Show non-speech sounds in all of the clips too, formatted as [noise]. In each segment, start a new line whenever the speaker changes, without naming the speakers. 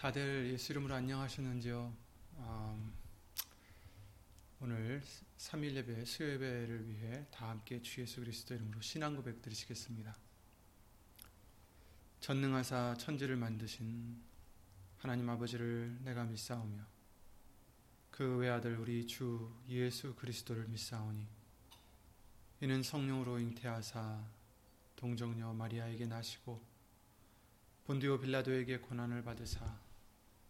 다들 예수 이름으로 안녕하셨는지요? 음, 오늘 3일 예배, 수요 예배를 위해 다 함께 주 예수 그리스도 이름으로 신앙 고백 드리시겠습니다. 전능하사 천지를 만드신 하나님 아버지를 내가 믿사오며 그 외아들 우리 주 예수 그리스도를 믿사오니 이는 성령으로 잉태하사 동정녀 마리아에게 나시고 본디오 빌라도에게 고난을 받으사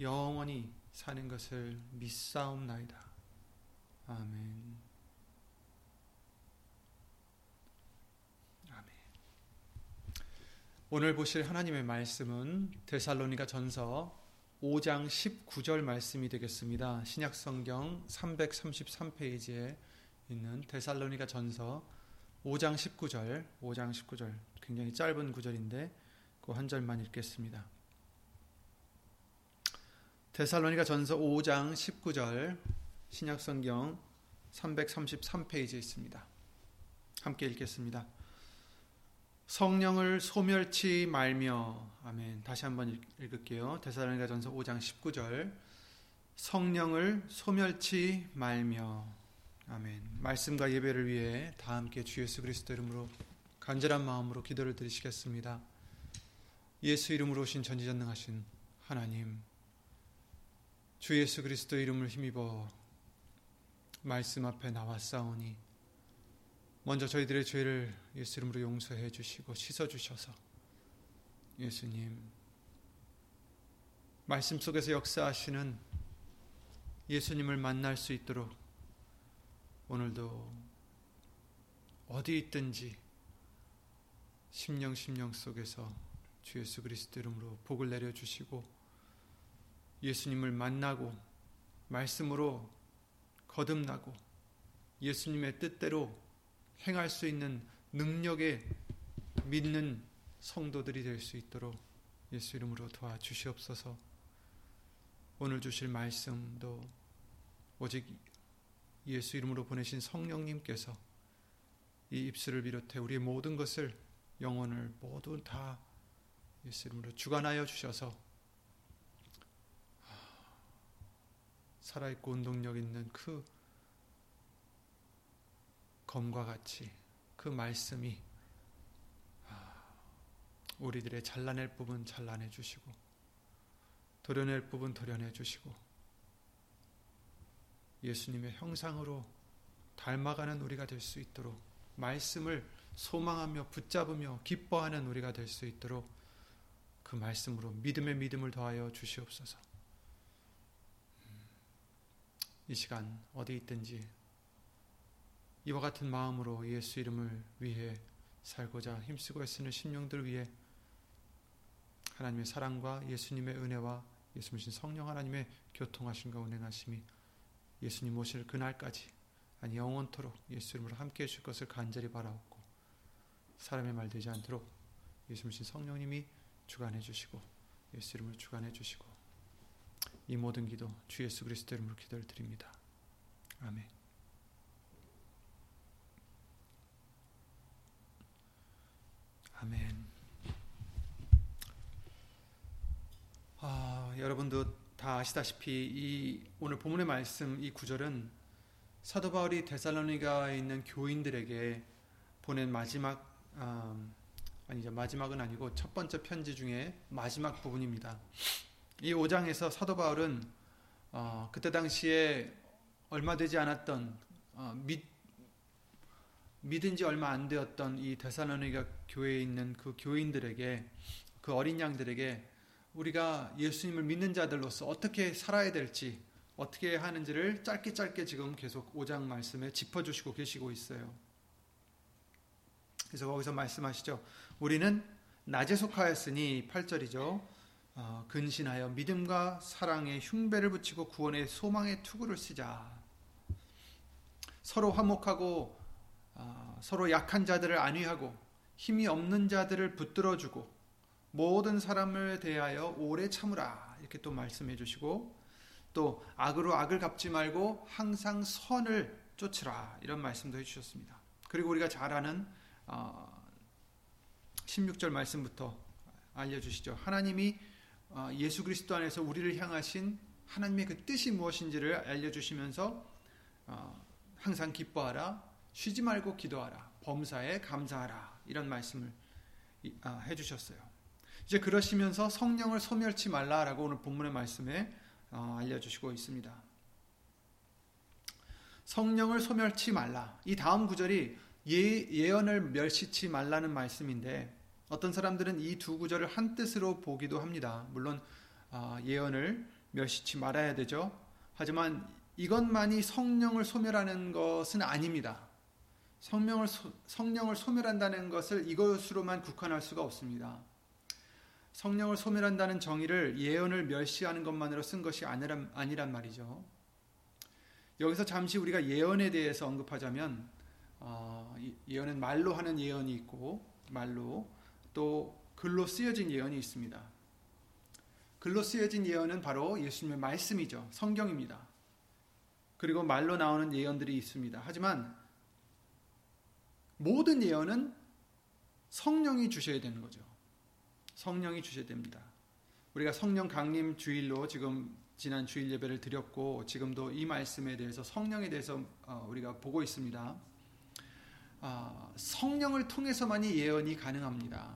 영원히 사는 것을 믿사옵나이다. 아멘. 아멘. 오늘 보실 하나님의 말씀은 데살로니가 전서 5장 19절 말씀이 되겠습니다. 신약 성경 333페이지에 있는 데살로니가 전서 5장 19절, 5장 19절 굉장히 짧은 구절인데 그 한 절만 읽겠습니다. 데살로니가 전서 5장 19절 신약 성경 333페이지에 있습니다. 함께 읽겠습니다. 성령을 소멸치 말며 아멘. 다시 한번 읽을게요. 데살로니가 전서 5장 19절 성령을 소멸치 말며 아멘. 말씀과 예배를 위해 다 함께 주 예수 그리스도 이름으로 간절한 마음으로 기도를 드리시겠습니다. 예수 이름으로 오신 전지전능하신 하나님 주 예수 그리스도 이름을 힘입어 말씀 앞에 나왔사오니 먼저 저희들의 죄를 예수 이름으로 용서해 주시고 씻어 주셔서 예수님 말씀 속에서 역사하시는 예수님을 만날 수 있도록 오늘도 어디 있든지 심령 심령 속에서 주 예수 그리스도 이름으로 복을 내려 주시고 예수님을 만나고 말씀으로 거듭나고 예수님의 뜻대로 행할 수 있는 능력에 믿는 성도들이 될 수 있도록 예수 이름으로 도와주시옵소서. 오늘 주실 말씀도 오직 예수 이름으로 보내신 성령님께서 이 입술을 비롯해 우리의 모든 것을 영혼을 모두 다 예수 이름으로 주관하여 주셔서 살아있고 운동력 있는 그 검과 같이 그 말씀이 아, 우리들의 잘라낼 부분 잘라내 주시고 도려낼 부분 도려내 주시고 예수님의 형상으로 닮아가는 우리가 될 수 있도록 말씀을 소망하며 붙잡으며 기뻐하는 우리가 될 수 있도록 그 말씀으로 믿음의 믿음을 더하여 주시옵소서. 이 시간 어디 있든지 이와 같은 마음으로 예수 이름을 위해 살고자 힘쓰고 애쓰는 심령들 위해 하나님의 사랑과 예수님의 은혜와 예수님 성령 하나님의 교통하심과 운행하심이 예수님 오실 그날까지 아니 영원토록 예수 이름으로 함께해 줄 것을 간절히 바라옵고 사람의 말 되지 않도록 예수님 성령님이 주관해 주시고 예수 이름을 주관해 주시고 이 모든 기도 주 예수 그리스도 이름으로 기도를 드립니다. 아멘. 아멘. 아, 여러분도 다 아시다시피 이 오늘 본문의 말씀 이 구절은 사도 바울이 데살로니가에 있는 교인들에게 보낸 마지막 음, 아니죠 마지막은 아니고 첫 번째 편지 중에 마지막 부분입니다. 이 5장에서 사도 바울은 어, 그때 당시에 얼마 되지 않았던 어, 믿, 믿은 지 얼마 안 되었던 이 데살로니가 교회에 있는 그 교인들에게 그 어린 양들에게 우리가 예수님을 믿는 자들로서 어떻게 살아야 될지 어떻게 하는지를 짧게 짧게 지금 계속 5장 말씀에 짚어주시고 계시고 있어요. 그래서 거기서 말씀하시죠. 우리는 낮에 속하였으니 8절이죠. 어, 근신하여 믿음과 사랑에 흉배를 붙이고 구원의 소망의 투구를 쓰자. 서로 화목하고 어, 서로 약한 자들을 안위하고 힘이 없는 자들을 붙들어주고 모든 사람을 대하여 오래 참으라 이렇게 또 말씀해 주시고 또 악으로 악을 갚지 말고 항상 선을 쫓으라 이런 말씀도 해주셨습니다. 그리고 우리가 잘 아는 16절 어, 말씀부터 알려주시죠. 하나님이 어, 예수 그리스도 안에서 우리를 향하신 하나님의 그 뜻이 무엇인지를 알려주시면서 어, 항상 기뻐하라, 쉬지 말고 기도하라, 범사에 감사하라 이런 말씀을 해주셨어요. 이제 그러시면서 성령을 소멸치 말라라고 오늘 본문의 말씀에 알려주시고 있습니다. 성령을 소멸치 말라. 이 다음 구절이 예, 예언을 멸시치 말라는 말씀인데 어떤 사람들은 이 두 구절을 한 뜻으로 보기도 합니다. 물론 아, 예언을 멸시치 말아야 되죠. 하지만 이것만이 성령을 소멸하는 것은 아닙니다. 성령을, 성령을 소멸한다는 것을 이것으로만 국한할 수가 없습니다. 성령을 소멸한다는 정의를 예언을 멸시하는 것만으로 쓴 것이 아니란, 아니란 말이죠. 여기서 잠시 우리가 예언에 대해서 언급하자면 어, 예언은 말로 하는 예언이 있고 말로 또 글로 쓰여진 예언이 있습니다. 글로 쓰여진 예언은 바로 예수님의 말씀이죠. 성경입니다. 그리고 말로 나오는 예언들이 있습니다. 하지만 모든 예언은 성령이 주셔야 되는 거죠. 성령이 주셔야 됩니다. 우리가 성령 강림 주일로 지금 지난 주일 예배를 드렸고 지금도 이 말씀에 대해서 성령에 대해서 어, 우리가 보고 있습니다. 아, 성령을 통해서만이 예언이 가능합니다.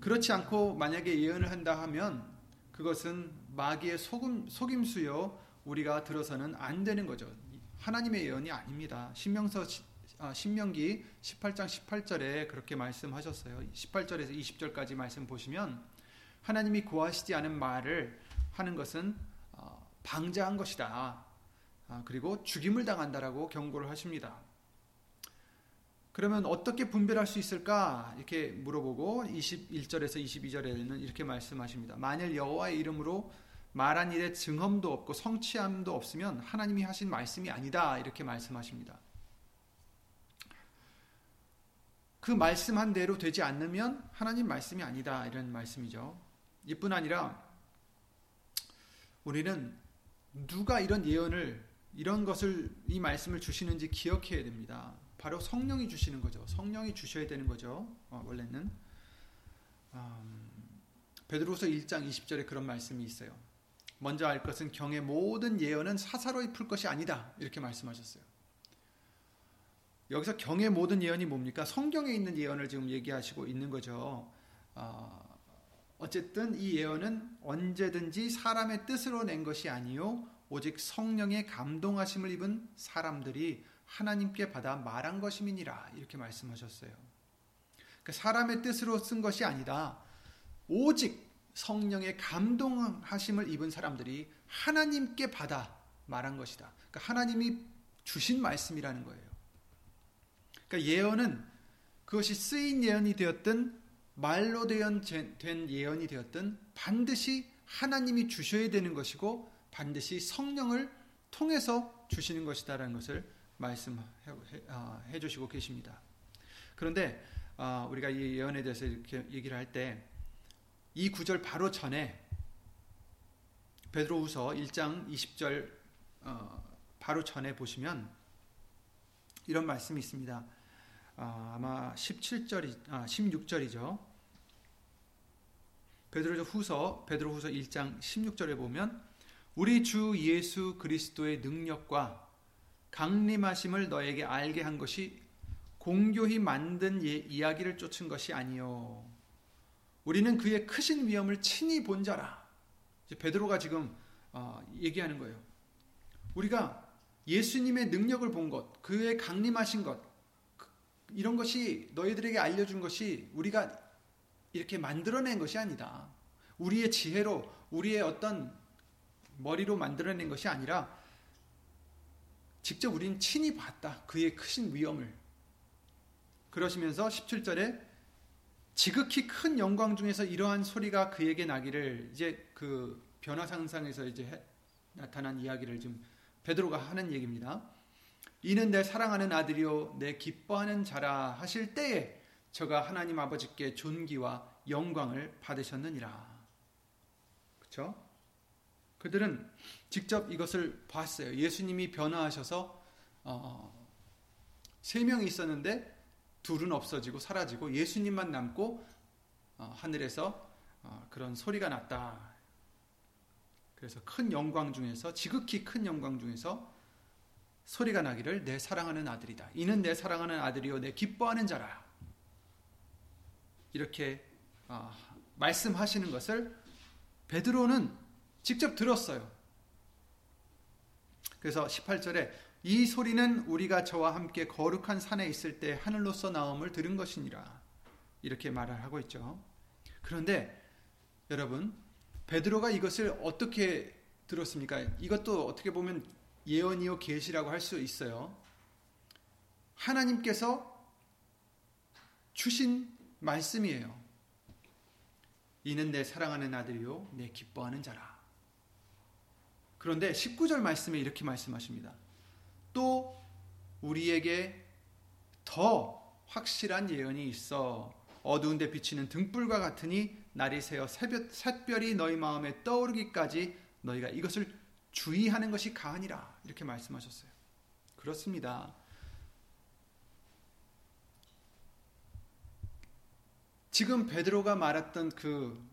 그렇지 않고 만약에 예언을 한다 하면 그것은 마귀의 속임, 속임수요 우리가 들어서는 안 되는 거죠. 하나님의 예언이 아닙니다. 신명서 아, 신명기 18장 18절에 그렇게 말씀하셨어요. 18절에서 20절까지 말씀 보시면 하나님이 구하시지 않은 말을 하는 것은 방자한 것이다. 아, 그리고 죽임을 당한다라고 경고를 하십니다. 그러면 어떻게 분별할 수 있을까? 이렇게 물어보고 21절에서 22절에는 이렇게 말씀하십니다. 만일 여호와의 이름으로 말한 일에 증험도 없고 성취함도 없으면 하나님이 하신 말씀이 아니다. 이렇게 말씀하십니다. 그 말씀한 대로 되지 않으면 하나님 말씀이 아니다. 이런 말씀이죠. 이뿐 아니라 우리는 누가 이런 예언을 이런 것을 이 말씀을 주시는지 기억해야 됩니다. 바로 성령이 주시는 거죠. 성령이 주셔야 되는 거죠. 어, 원래는 음, 베드로서 1장 20절에 그런 말씀이 있어요. 먼저 알 것은 경의 모든 예언은 사사로이 풀 것이 아니다. 이렇게 말씀하셨어요. 여기서 경의 모든 예언이 뭡니까? 성경에 있는 예언을 지금 얘기하시고 있는 거죠. 어, 어쨌든 이 예언은 언제든지 사람의 뜻으로 낸 것이 아니요 오직 성령의 감동하심을 입은 사람들이 하나님께 받아 말한 것임이니라 이렇게 말씀하셨어요. 그러니까 사람의 뜻으로 쓴 것이 아니다. 오직 성령의 감동하심을 입은 사람들이 하나님께 받아 말한 것이다. 그러니까 하나님이 주신 말씀이라는 거예요. 그러니까 예언은 그것이 쓰인 예언이 되었든 말로 된 예언이 되었든 반드시 하나님이 주셔야 되는 것이고 반드시 성령을 통해서 주시는 것이다라는 것을 말씀해 아, 주시고 계십니다. 그런데 아, 우리가 이 예언에 대해서 이렇게 얘기를 할 때 이 구절 바로 전에 베드로후서 1장 20절 어, 바로 전에 보시면 이런 말씀이 있습니다. 아, 아마 17절이 아, 16절이죠. 베드로 후서 베드로 후서 1장 16절에 보면 우리 주 예수 그리스도의 능력과 강림하심을 너에게 알게 한 것이 공교히 만든 예, 이야기를 쫓은 것이 아니요 우리는 그의 크신 위엄을 친히 본 자라. 베드로가 지금 어, 얘기하는 거예요. 우리가 예수님의 능력을 본 것, 그의 강림하신 것, 이런 것이 너희들에게 알려준 것이 우리가 이렇게 만들어낸 것이 아니다. 우리의 지혜로, 우리의 어떤 머리로 만들어낸 것이 아니라 직접 우리는 친히 봤다. 그의 크신 위엄을. 그러시면서 17절에 지극히 큰 영광 중에서 이러한 소리가 그에게 나기를 이제 그 변화 상상에서 이제 나타난 이야기를 지금 베드로가 하는 얘기입니다. 이는 내 사랑하는 아들이요 내 기뻐하는 자라 하실 때에 저가 하나님 아버지께 존귀와 영광을 받으셨느니라. 그렇죠? 그들은 직접 이것을 봤어요. 예수님이 변화하셔서 어, 세 명이 있었는데 둘은 없어지고 사라지고 예수님만 남고 어, 하늘에서 어, 그런 소리가 났다. 그래서 큰 영광 중에서 지극히 큰 영광 중에서 소리가 나기를 내 사랑하는 아들이다. 이는 내 사랑하는 아들이요 내 기뻐하는 자라. 이렇게 어, 말씀하시는 것을 베드로는 직접 들었어요. 그래서 18절에 이 소리는 우리가 저와 함께 거룩한 산에 있을 때 하늘로서 나옴을 들은 것이니라. 이렇게 말을 하고 있죠. 그런데 여러분 베드로가 이것을 어떻게 들었습니까? 이것도 어떻게 보면 예언이요 계시라고 할 수 있어요. 하나님께서 주신 말씀이에요. 이는 내 사랑하는 아들이요 내 기뻐하는 자라. 그런데 19절 말씀에 이렇게 말씀하십니다. 또 우리에게 더 확실한 예언이 있어 어두운데 비치는 등불과 같으니 날이 새어 새벽, 샛별이 너희 마음에 떠오르기까지 너희가 이것을 주의하는 것이 가하니라 이렇게 말씀하셨어요. 그렇습니다. 지금 베드로가 말했던 그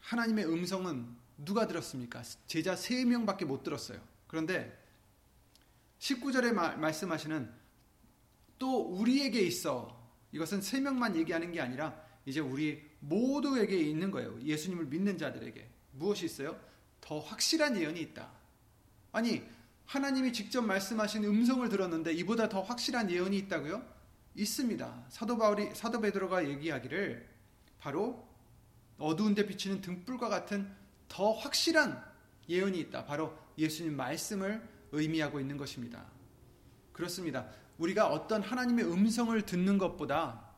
하나님의 음성은 누가 들었습니까? 제자 3명밖에 못 들었어요. 그런데 19절에 마, 말씀하시는 또 우리에게 있어 이것은 3명만 얘기하는 게 아니라 이제 우리 모두에게 있는 거예요. 예수님을 믿는 자들에게. 무엇이 있어요? 더 확실한 예언이 있다. 아니, 하나님이 직접 말씀하신 음성을 들었는데 이보다 더 확실한 예언이 있다고요? 있습니다. 사도 바울이 사도 베드로가 얘기하기를 바로 어두운데 비치는 등불과 같은 더 확실한 예언이 있다. 바로 예수님 말씀을 의미하고 있는 것입니다. 그렇습니다. 우리가 어떤 하나님의 음성을 듣는 것보다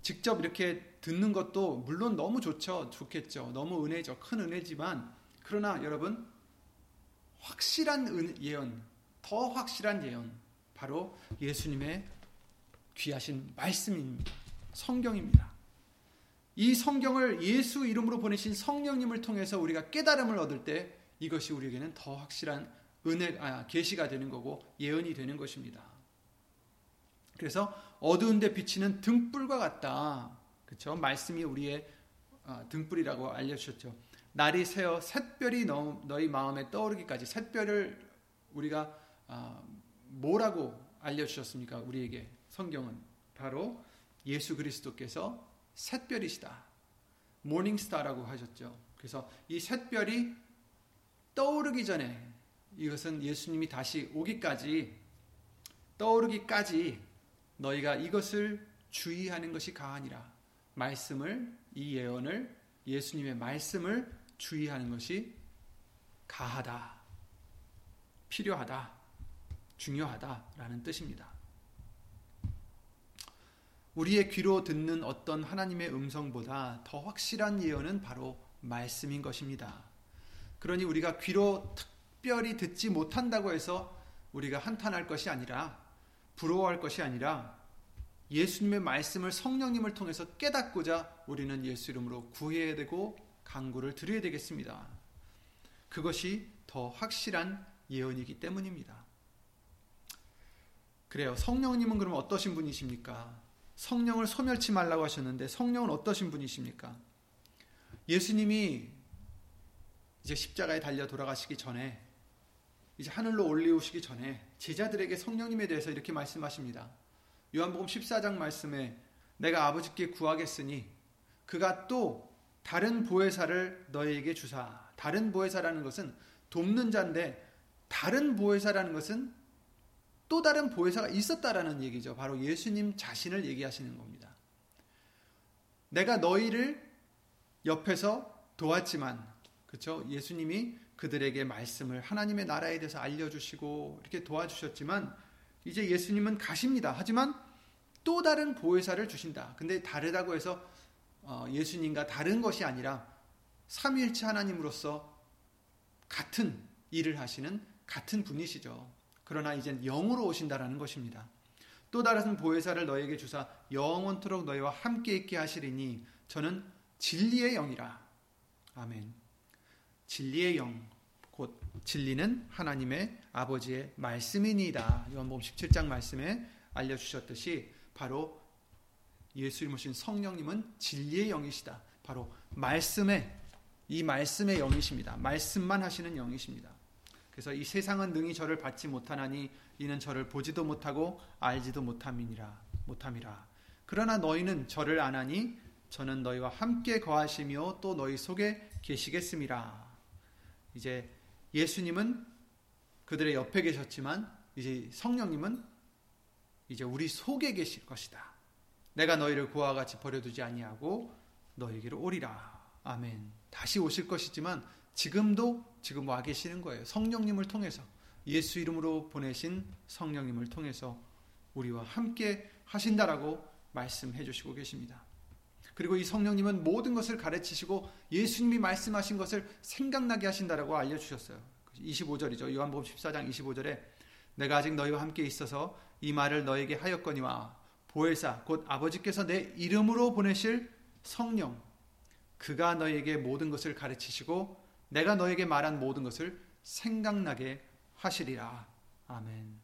직접 이렇게 듣는 것도 물론 너무 좋죠. 좋겠죠. 너무 은혜죠. 큰 은혜지만 그러나 여러분 확실한 예언, 더 확실한 예언 바로 예수님의 귀하신 말씀입니다. 성경입니다. 이 성경을 예수 이름으로 보내신 성령님을 통해서 우리가 깨달음을 얻을 때 이것이 우리에게는 더 확실한 은혜 아, 계시가 되는 거고 예언이 되는 것입니다. 그래서 어두운데 비치는 등불과 같다. 그렇죠? 말씀이 우리의 어, 등불이라고 알려 주셨죠. 날이 새어 샛별이 너, 희 마음에 떠오르기까지 샛별을 우리가 어, 뭐라고 알려 주셨습니까? 우리에게 성경은 바로 예수 그리스도께서 샛별이시다. 모닝스타라고 하셨죠. 그래서 이 샛별이 떠오르기 전에 이것은 예수님이 다시 오기까지 떠오르기까지 너희가 이것을 주의하는 것이 가하니라. 말씀을 이 예언을 예수님의 말씀을 주의하는 것이 가하다. 필요하다. 중요하다라는 뜻입니다. 우리의 귀로 듣는 어떤 하나님의 음성보다 더 확실한 예언은 바로 말씀인 것입니다. 그러니 우리가 귀로 특별히 듣지 못한다고 해서 우리가 한탄할 것이 아니라 부러워할 것이 아니라 예수님의 말씀을 성령님을 통해서 깨닫고자 우리는 예수 이름으로 구해야 되고 강구를 드려야 되겠습니다. 그것이 더 확실한 예언이기 때문입니다. 그래요. 성령님은 그럼 어떠신 분이십니까? 성령을 소멸치 말라고 하셨는데 성령은 어떠신 분이십니까? 예수님이 이제 십자가에 달려 돌아가시기 전에 이제 하늘로 올리우시기 전에 제자들에게 성령님에 대해서 이렇게 말씀하십니다. 요한복음 14장 말씀에 내가 아버지께 구하겠으니 그가 또 다른 보혜사를 너희에게 주사. 다른 보혜사라는 것은 돕는 자인데 다른 보혜사라는 것은 또 다른 보혜사가 있었다라는 얘기죠. 바로 예수님 자신을 얘기하시는 겁니다. 내가 너희를 옆에서 도왔지만, 그렇죠? 예수님이 그들에게 말씀을 하나님의 나라에 대해서 알려주시고 이렇게 도와주셨지만 이제 예수님은 가십니다. 하지만 또 다른 보혜사를 주신다. 근데 다르다고 해서 어, 예수님과 다른 것이 아니라 삼위일체 하나님으로서 같은 일을 하시는 같은 분이시죠. 그러나 이젠 영으로 오신다라는 것입니다. 또 다른 보혜사를 너에게 주사 영원토록 너희와 함께 있게 하시리니 저는 진리의 영이라. 아멘. 진리의 영, 곧 진리는 하나님의 아버지의 말씀이니이다. 요한복음 17장 말씀에 알려 주셨듯이 바로 예수님 오신 성령님은 진리의 영이시다. 바로 말씀의 이 말씀의 영이십니다. 말씀만 하시는 영이십니다. 그래서 이 세상은 능히 저를 받지 못하나니 이는 저를 보지도 못하고 알지도 못함이니라 못함이라. 그러나 너희는 저를 아나니 저는 너희와 함께 거하시며 또 너희 속에 계시겠습니다. 이제 예수님은 그들의 옆에 계셨지만 이제 성령님은 이제 우리 속에 계실 것이다. 내가 너희를 고와 같이 버려두지 아니하고 너희에게로 오리라. 아멘. 다시 오실 것이지만 지금도 지금 와 계시는 거예요. 성령님을 통해서 예수 이름으로 보내신 성령님을 통해서 우리와 함께 하신다라고 말씀해 주시고 계십니다. 그리고 이 성령님은 모든 것을 가르치시고 예수님이 말씀하신 것을 생각나게 하신다라고 알려 주셨어요. 25절이죠. 요한복음 14장 25절에 내가 아직 너희와 함께 있어서 이 말을 너에게 하였거니와 보혜사 곧 아버지께서 내 이름으로 보내실 성령 그가 너에게 모든 것을 가르치시고 내가 너에게 말한 모든 것을 생각나게 하시리라. 아멘.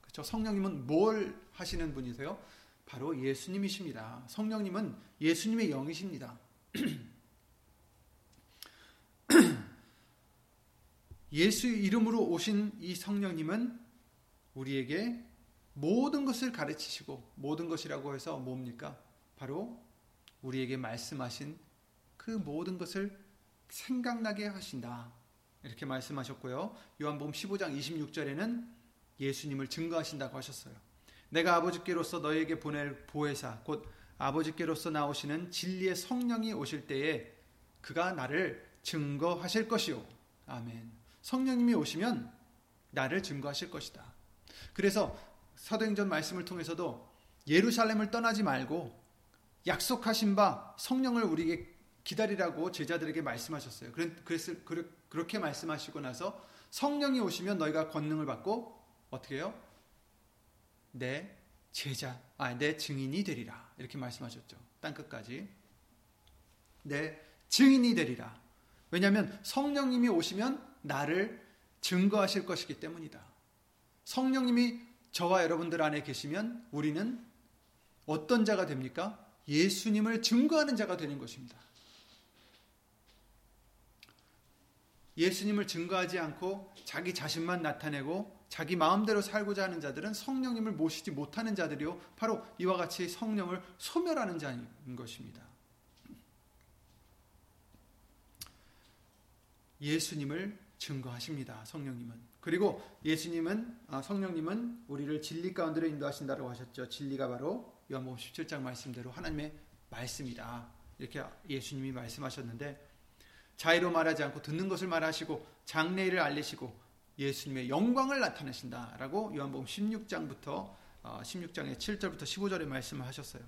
그렇죠. 성령님은 뭘 하시는 분이세요? 바로 예수님이십니다. 성령님은 예수님의 영이십니다. [clears throat] 예수 이름으로 오신 이 성령님은 우리에게 모든 것을 가르치시고 모든 것이라고 해서 뭡니까? 바로 우리에게 말씀하신 그 모든 것을 생각나게 하신다. 이렇게 말씀하셨고요. 요한복음 15장 26절에는 예수님을 증거하신다고 하셨어요. 내가 아버지께로서 너에게 보낼 보혜사 곧 아버지께로서 나오시는 진리의 성령이 오실 때에 그가 나를 증거하실 것이요. 아멘. 성령님이 오시면 나를 증거하실 것이다. 그래서 사도행전 말씀을 통해서도 예루살렘을 떠나지 말고 약속하신 바 성령을 우리에게 기다리라고 제자들에게 말씀하셨어요. 그래서 그렇게 말씀하시고 나서 성령이 오시면 너희가 권능을 받고 어떻게 해요? 내 제자, 아, 내 증인이 되리라. 이렇게 말씀하셨죠. 땅 끝까지. 내 증인이 되리라. 왜냐하면 성령님이 오시면 나를 증거하실 것이기 때문이다. 성령님이 저와 여러분들 안에 계시면 우리는 어떤 자가 됩니까? 예수님을 증거하는 자가 되는 것입니다. 예수님을 증거하지 않고 자기 자신만 나타내고 자기 마음대로 살고자 하는 자들은 성령님을 모시지 못하는 자들이요. 바로 이와 같이 성령을 소멸하는 자인 것입니다. 예수님을 증거하십니다. 성령님은. 그리고 예수님은 아, 성령님은 우리를 진리 가운데로 인도하신다고 하셨죠. 진리가 바로 요한복음 17장 말씀대로 하나님의 말씀이다. 이렇게 예수님이 말씀하셨는데 자의로 말하지 않고 듣는 것을 말하시고 장래일을 알리시고 예수님의 영광을 나타내신다라고 요한복음 16장부터 16장의 7절부터 15절에 말씀을 하셨어요.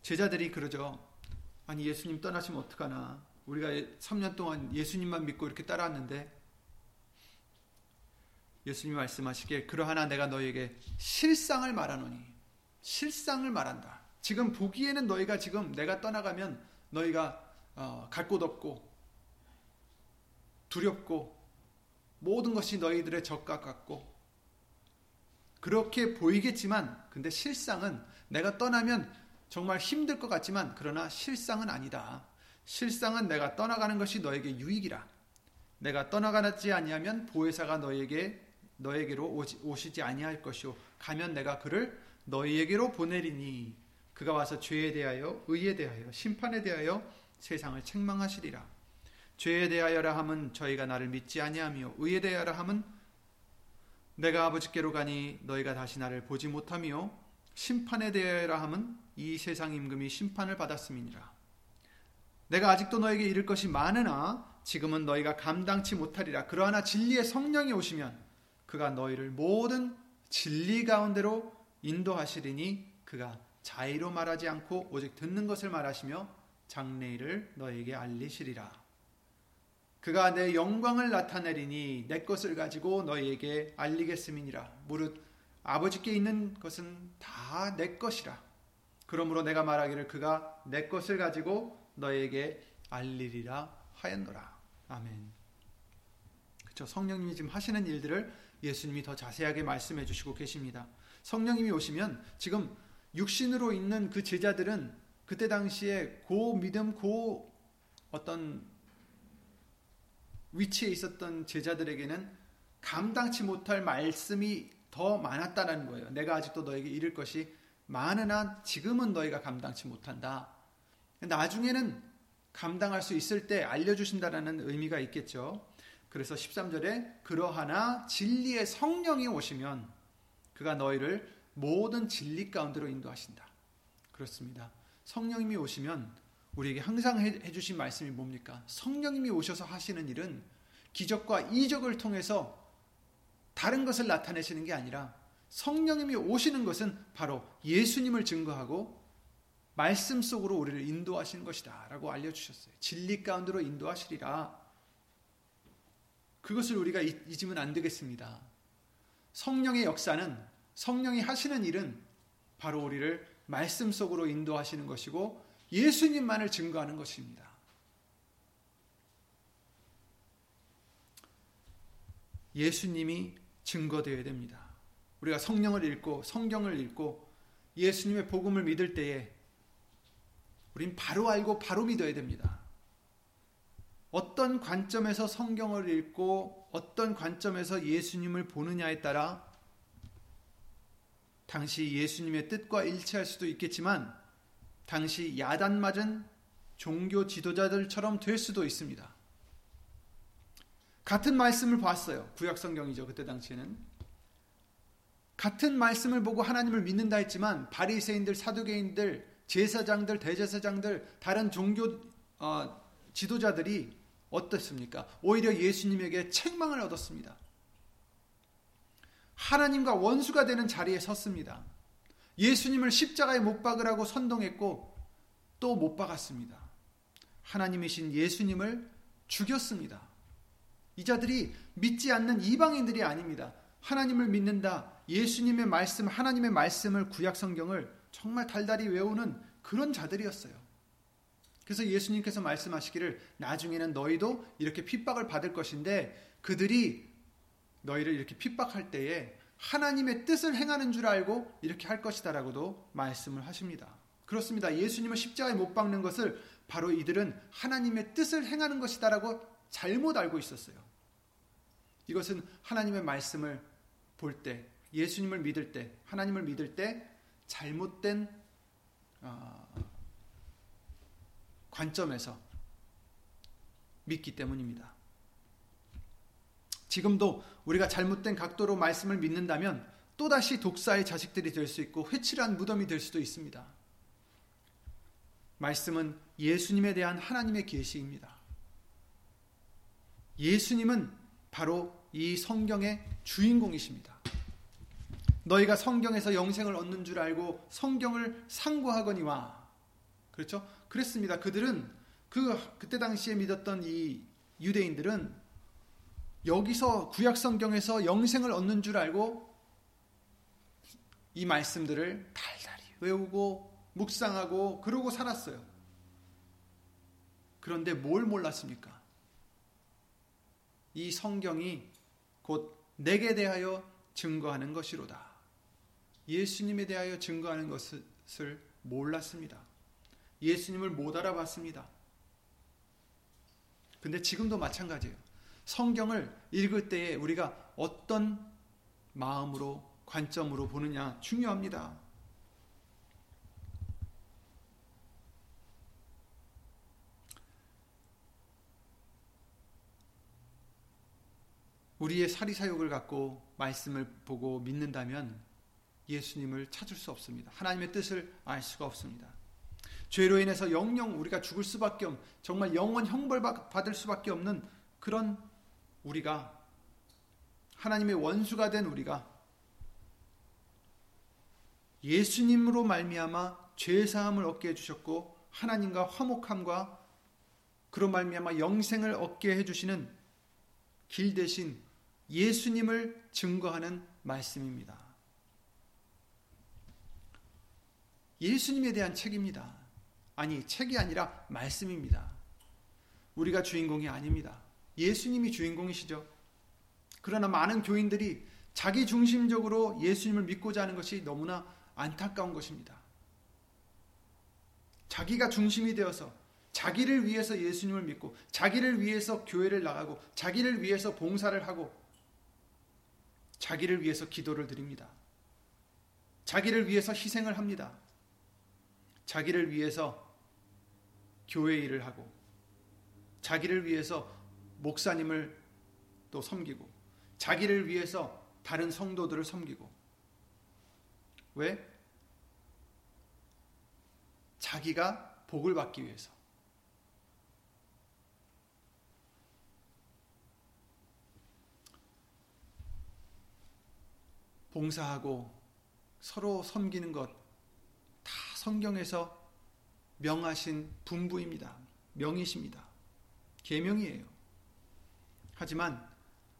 제자들이 그러죠. 아니 예수님 떠나시면 어떡하나? 우리가 3년 동안 예수님만 믿고 이렇게 따라왔는데 예수님이 말씀하시기에 그러하나 내가 너희에게 실상을 말하노니 실상을 말한다. 지금 보기에는 너희가 지금 내가 떠나가면 너희가 어, 갈곳 없고 두렵고 모든 것이 너희들의 적과 같고 그렇게 보이겠지만 근데 실상은 내가 떠나면 정말 힘들 것 같지만 그러나 실상은 아니다. 실상은 내가 떠나가는 것이 너에게 유익이라. 내가 떠나가지 아니하면 보혜사가 너에게 너에게로 오시, 오시지 아니할 것이요 가면 내가 그를 너희에게로 보내리니 그가 와서 죄에 대하여 의에 대하여 심판에 대하여 세상을 책망하시리라 죄에 대하여라 함은 저희가 나를 믿지 아니하며 의에 대하여라 함은 내가 아버지께로 가니 너희가 다시 나를 보지 못하며 심판에 대하여라 함은 이 세상 임금이 심판을 받았음이니라 내가 아직도 너에게 이를 것이 많으나 지금은 너희가 감당치 못하리라 그러하나 진리의 성령이 오시면 그가 너희를 모든 진리 가운데로 인도하시리니 그가 자의로 말하지 않고 오직 듣는 것을 말하시며 장래일을 너에게 알리시리라. 그가 내 영광을 나타내리니 내 것을 가지고 너희에게 알리겠음이니라. 무릇 아버지께 있는 것은 다 내 것이라. 그러므로 내가 말하기를 그가 내 것을 가지고 너에게 알리리라 하였노라. 아멘. 그렇죠. 성령님이 지금 하시는 일들을 예수님이 더 자세하게 말씀해 주시고 계십니다. 성령님이 오시면 지금 육신으로 있는 그 제자들은 그때 당시에 고 믿음 고 어떤 위치에 있었던 제자들에게는 감당치 못할 말씀이 더 많았다는 거예요. 내가 아직도 너에게 이를 것이 많으나 지금은 너희가 감당치 못한다. 나중에는 감당할 수 있을 때 알려주신다라는 의미가 있겠죠. 그래서 13절에 그러하나 진리의 성령이 오시면 그가 너희를 모든 진리 가운데로 인도하신다. 그렇습니다. 성령님이 오시면 우리에게 항상 해주신 말씀이 뭡니까? 성령님이 오셔서 하시는 일은 기적과 이적을 통해서 다른 것을 나타내시는 게 아니라 성령님이 오시는 것은 바로 예수님을 증거하고 말씀 속으로 우리를 인도하시는 것이다. 라고 알려주셨어요. 진리 가운데로 인도하시리라. 그것을 우리가 잊으면 안 되겠습니다. 성령의 역사는 성령이 하시는 일은 바로 우리를 말씀 속으로 인도하시는 것이고 예수님만을 증거하는 것입니다. 예수님이 증거되어야 됩니다. 우리가 성령을 읽고 성경을 읽고 예수님의 복음을 믿을 때에 우린 바로 알고 바로 믿어야 됩니다. 어떤 관점에서 성경을 읽고 어떤 관점에서 예수님을 보느냐에 따라 당시 예수님의 뜻과 일치할 수도 있겠지만 당시 야단 맞은 종교 지도자들처럼 될 수도 있습니다. 같은 말씀을 봤어요. 구약 성경이죠. 그때 당시에는 같은 말씀을 보고 하나님을 믿는다 했지만 바리새인들, 사두개인들, 제사장들, 대제사장들, 다른 종교 어, 지도자들이 어떻습니까? 오히려 예수님에게 책망을 얻었습니다. 하나님과 원수가 되는 자리에 섰습니다. 예수님을 십자가에 못 박으라고 선동했고 또 못 박았습니다. 하나님이신 예수님을 죽였습니다. 이 자들이 믿지 않는 이방인들이 아닙니다. 하나님을 믿는다. 예수님의 말씀, 하나님의 말씀을 구약 성경을 정말 달달이 외우는 그런 자들이었어요. 그래서 예수님께서 말씀하시기를 나중에는 너희도 이렇게 핍박을 받을 것인데 그들이 너희를 이렇게 핍박할 때에 하나님의 뜻을 행하는 줄 알고 이렇게 할 것이다라고도 말씀을 하십니다. 그렇습니다. 예수님을 십자가에 못 박는 것을 바로 이들은 하나님의 뜻을 행하는 것이다라고 잘못 알고 있었어요. 이것은 하나님의 말씀을 볼 때, 예수님을 믿을 때, 하나님을 믿을 때 잘못된 어, 관점에서 믿기 때문입니다. 지금도 우리가 잘못된 각도로 말씀을 믿는다면 또다시 독사의 자식들이 될 수 있고 회칠한 무덤이 될 수도 있습니다. 말씀은 예수님에 대한 하나님의 계시입니다. 예수님은 바로 이 성경의 주인공이십니다. 너희가 성경에서 영생을 얻는 줄 알고 성경을 상고하거니와 그렇죠? 그랬습니다. 그들은 그 그때 당시에 믿었던 이 유대인들은 여기서 구약 성경에서 영생을 얻는 줄 알고 이 말씀들을 달달이 외우고 묵상하고 그러고 살았어요. 그런데 뭘 몰랐습니까? 이 성경이 곧 내게 대하여 증거하는 것이로다. 예수님에 대하여 증거하는 것을 몰랐습니다. 예수님을 못 알아봤습니다. 근데 지금도 마찬가지예요. 성경을 읽을 때에 우리가 어떤 마음으로 관점으로 보느냐 중요합니다. 우리의 사리사욕을 갖고 말씀을 보고 믿는다면 예수님을 찾을 수 없습니다. 하나님의 뜻을 알 수가 없습니다. 죄로 인해서 영영 우리가 죽을 수밖에 없, 정말 영원 형벌 받을 수밖에 없는 그런 우리가 하나님의 원수가 된 우리가 예수님으로 말미암아 죄 사함을 얻게 해 주셨고 하나님과 화목함과 그로 말미암아 영생을 얻게 해 주시는 길 대신 예수님을 증거하는 말씀입니다. 예수님에 대한 책입니다. 아니, 책이 아니라 말씀입니다. 우리가 주인공이 아닙니다. 예수님이 주인공이시죠. 그러나 많은 교인들이 자기 중심적으로 예수님을 믿고자 하는 것이 너무나 안타까운 것입니다. 자기가 중심이 되어서 자기를 위해서 예수님을 믿고 자기를 위해서 교회를 나가고 자기를 위해서 봉사를 하고 자기를 위해서 기도를 드립니다. 자기를 위해서 희생을 합니다. 자기를 위해서 교회 일을 하고 자기를 위해서 목사님을 또 섬기고 자기를 위해서 다른 성도들을 섬기고 왜? 자기가 복을 받기 위해서 봉사하고 서로 섬기는 것 다 성경에서 명하신 분부입니다. 명이십니다. 계명이에요. 하지만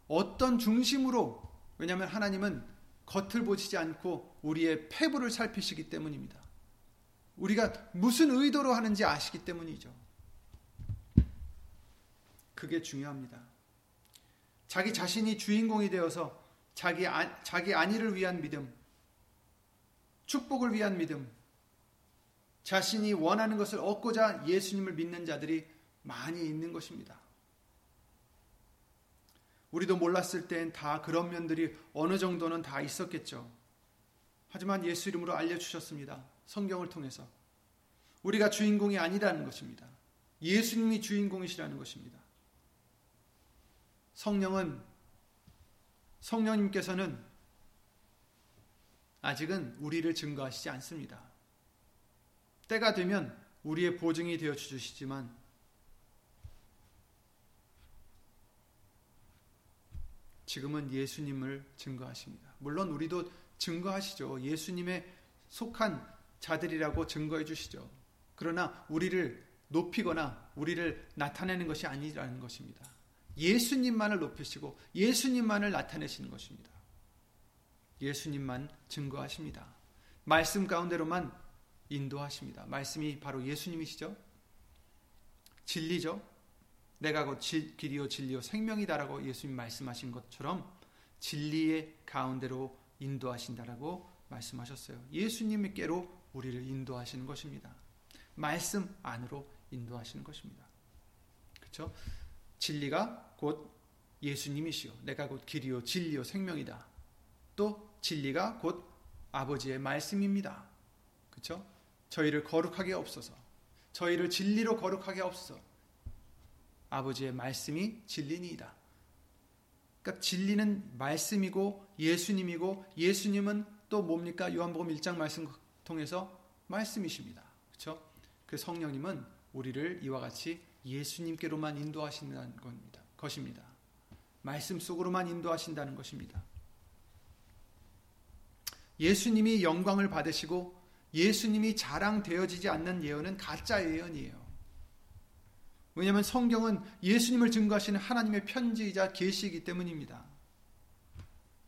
어떤 중심으로 왜냐하면 하나님은 겉을 보시지 않고 우리의 패부를 살피시기 때문입니다. 우리가 무슨 의도로 하는지 아시기 때문이죠. 그게 중요합니다. 자기 자신이 주인공이 되어서 자기, 아, 자기 안위를 위한 믿음, 축복을 위한 믿음, 자신이 원하는 것을 얻고자 예수님을 믿는 자들이 많이 있는 것입니다. 우리도 몰랐을 땐 다 그런 면들이 어느 정도는 다 있었겠죠. 하지만 예수 이름으로 알려주셨습니다. 성경을 통해서. 우리가 주인공이 아니라는 것입니다. 예수님이 주인공이시라는 것입니다. 성령은 성령님께서는 아직은 우리를 증거하시지 않습니다. 때가 되면 우리의 보증이 되어 주시지만 지금은 예수님을 증거하십니다. 물론 우리도 증거하시죠. 예수님의 속한 자들이라고 증거해 주시죠. 그러나 우리를 높이거나 우리를 나타내는 것이 아니라는 것입니다. 예수님만을 높이시고 예수님만을 나타내시는 것입니다. 예수님만 증거하십니다. 말씀 가운데로만 인도하십니다. 말씀이 바로 예수님이시죠? 진리죠? 내가 곧 길이요 진리요 생명이다라고 예수님 말씀하신 것처럼 진리의 가운데로 인도하신다라고 말씀하셨어요. 예수님께로 우리를 인도하시는 것입니다. 말씀 안으로 인도하시는 것입니다. 그렇죠? 진리가 곧 예수님이시요. 내가 곧 길이요 진리요 생명이다. 또 진리가 곧 아버지의 말씀입니다. 그렇죠? 저희를 거룩하게 없어서 저희를 진리로 거룩하게 없어서 아버지의 말씀이 진리니이다. 그러니까 진리는 말씀이고 예수님이고 예수님은 또 뭡니까? 요한복음 1장 말씀 통해서 말씀이십니다. 그렇죠? 그 성령님은 우리를 이와 같이 예수님께로만 인도하신다는 겁니다. 것입니다. 말씀 속으로만 인도하신다는 것입니다. 예수님이 영광을 받으시고 예수님이 자랑되어지지 않는 예언은 가짜 예언이에요. 왜냐하면 성경은 예수님을 증거하시는 하나님의 편지이자 계시이기 때문입니다.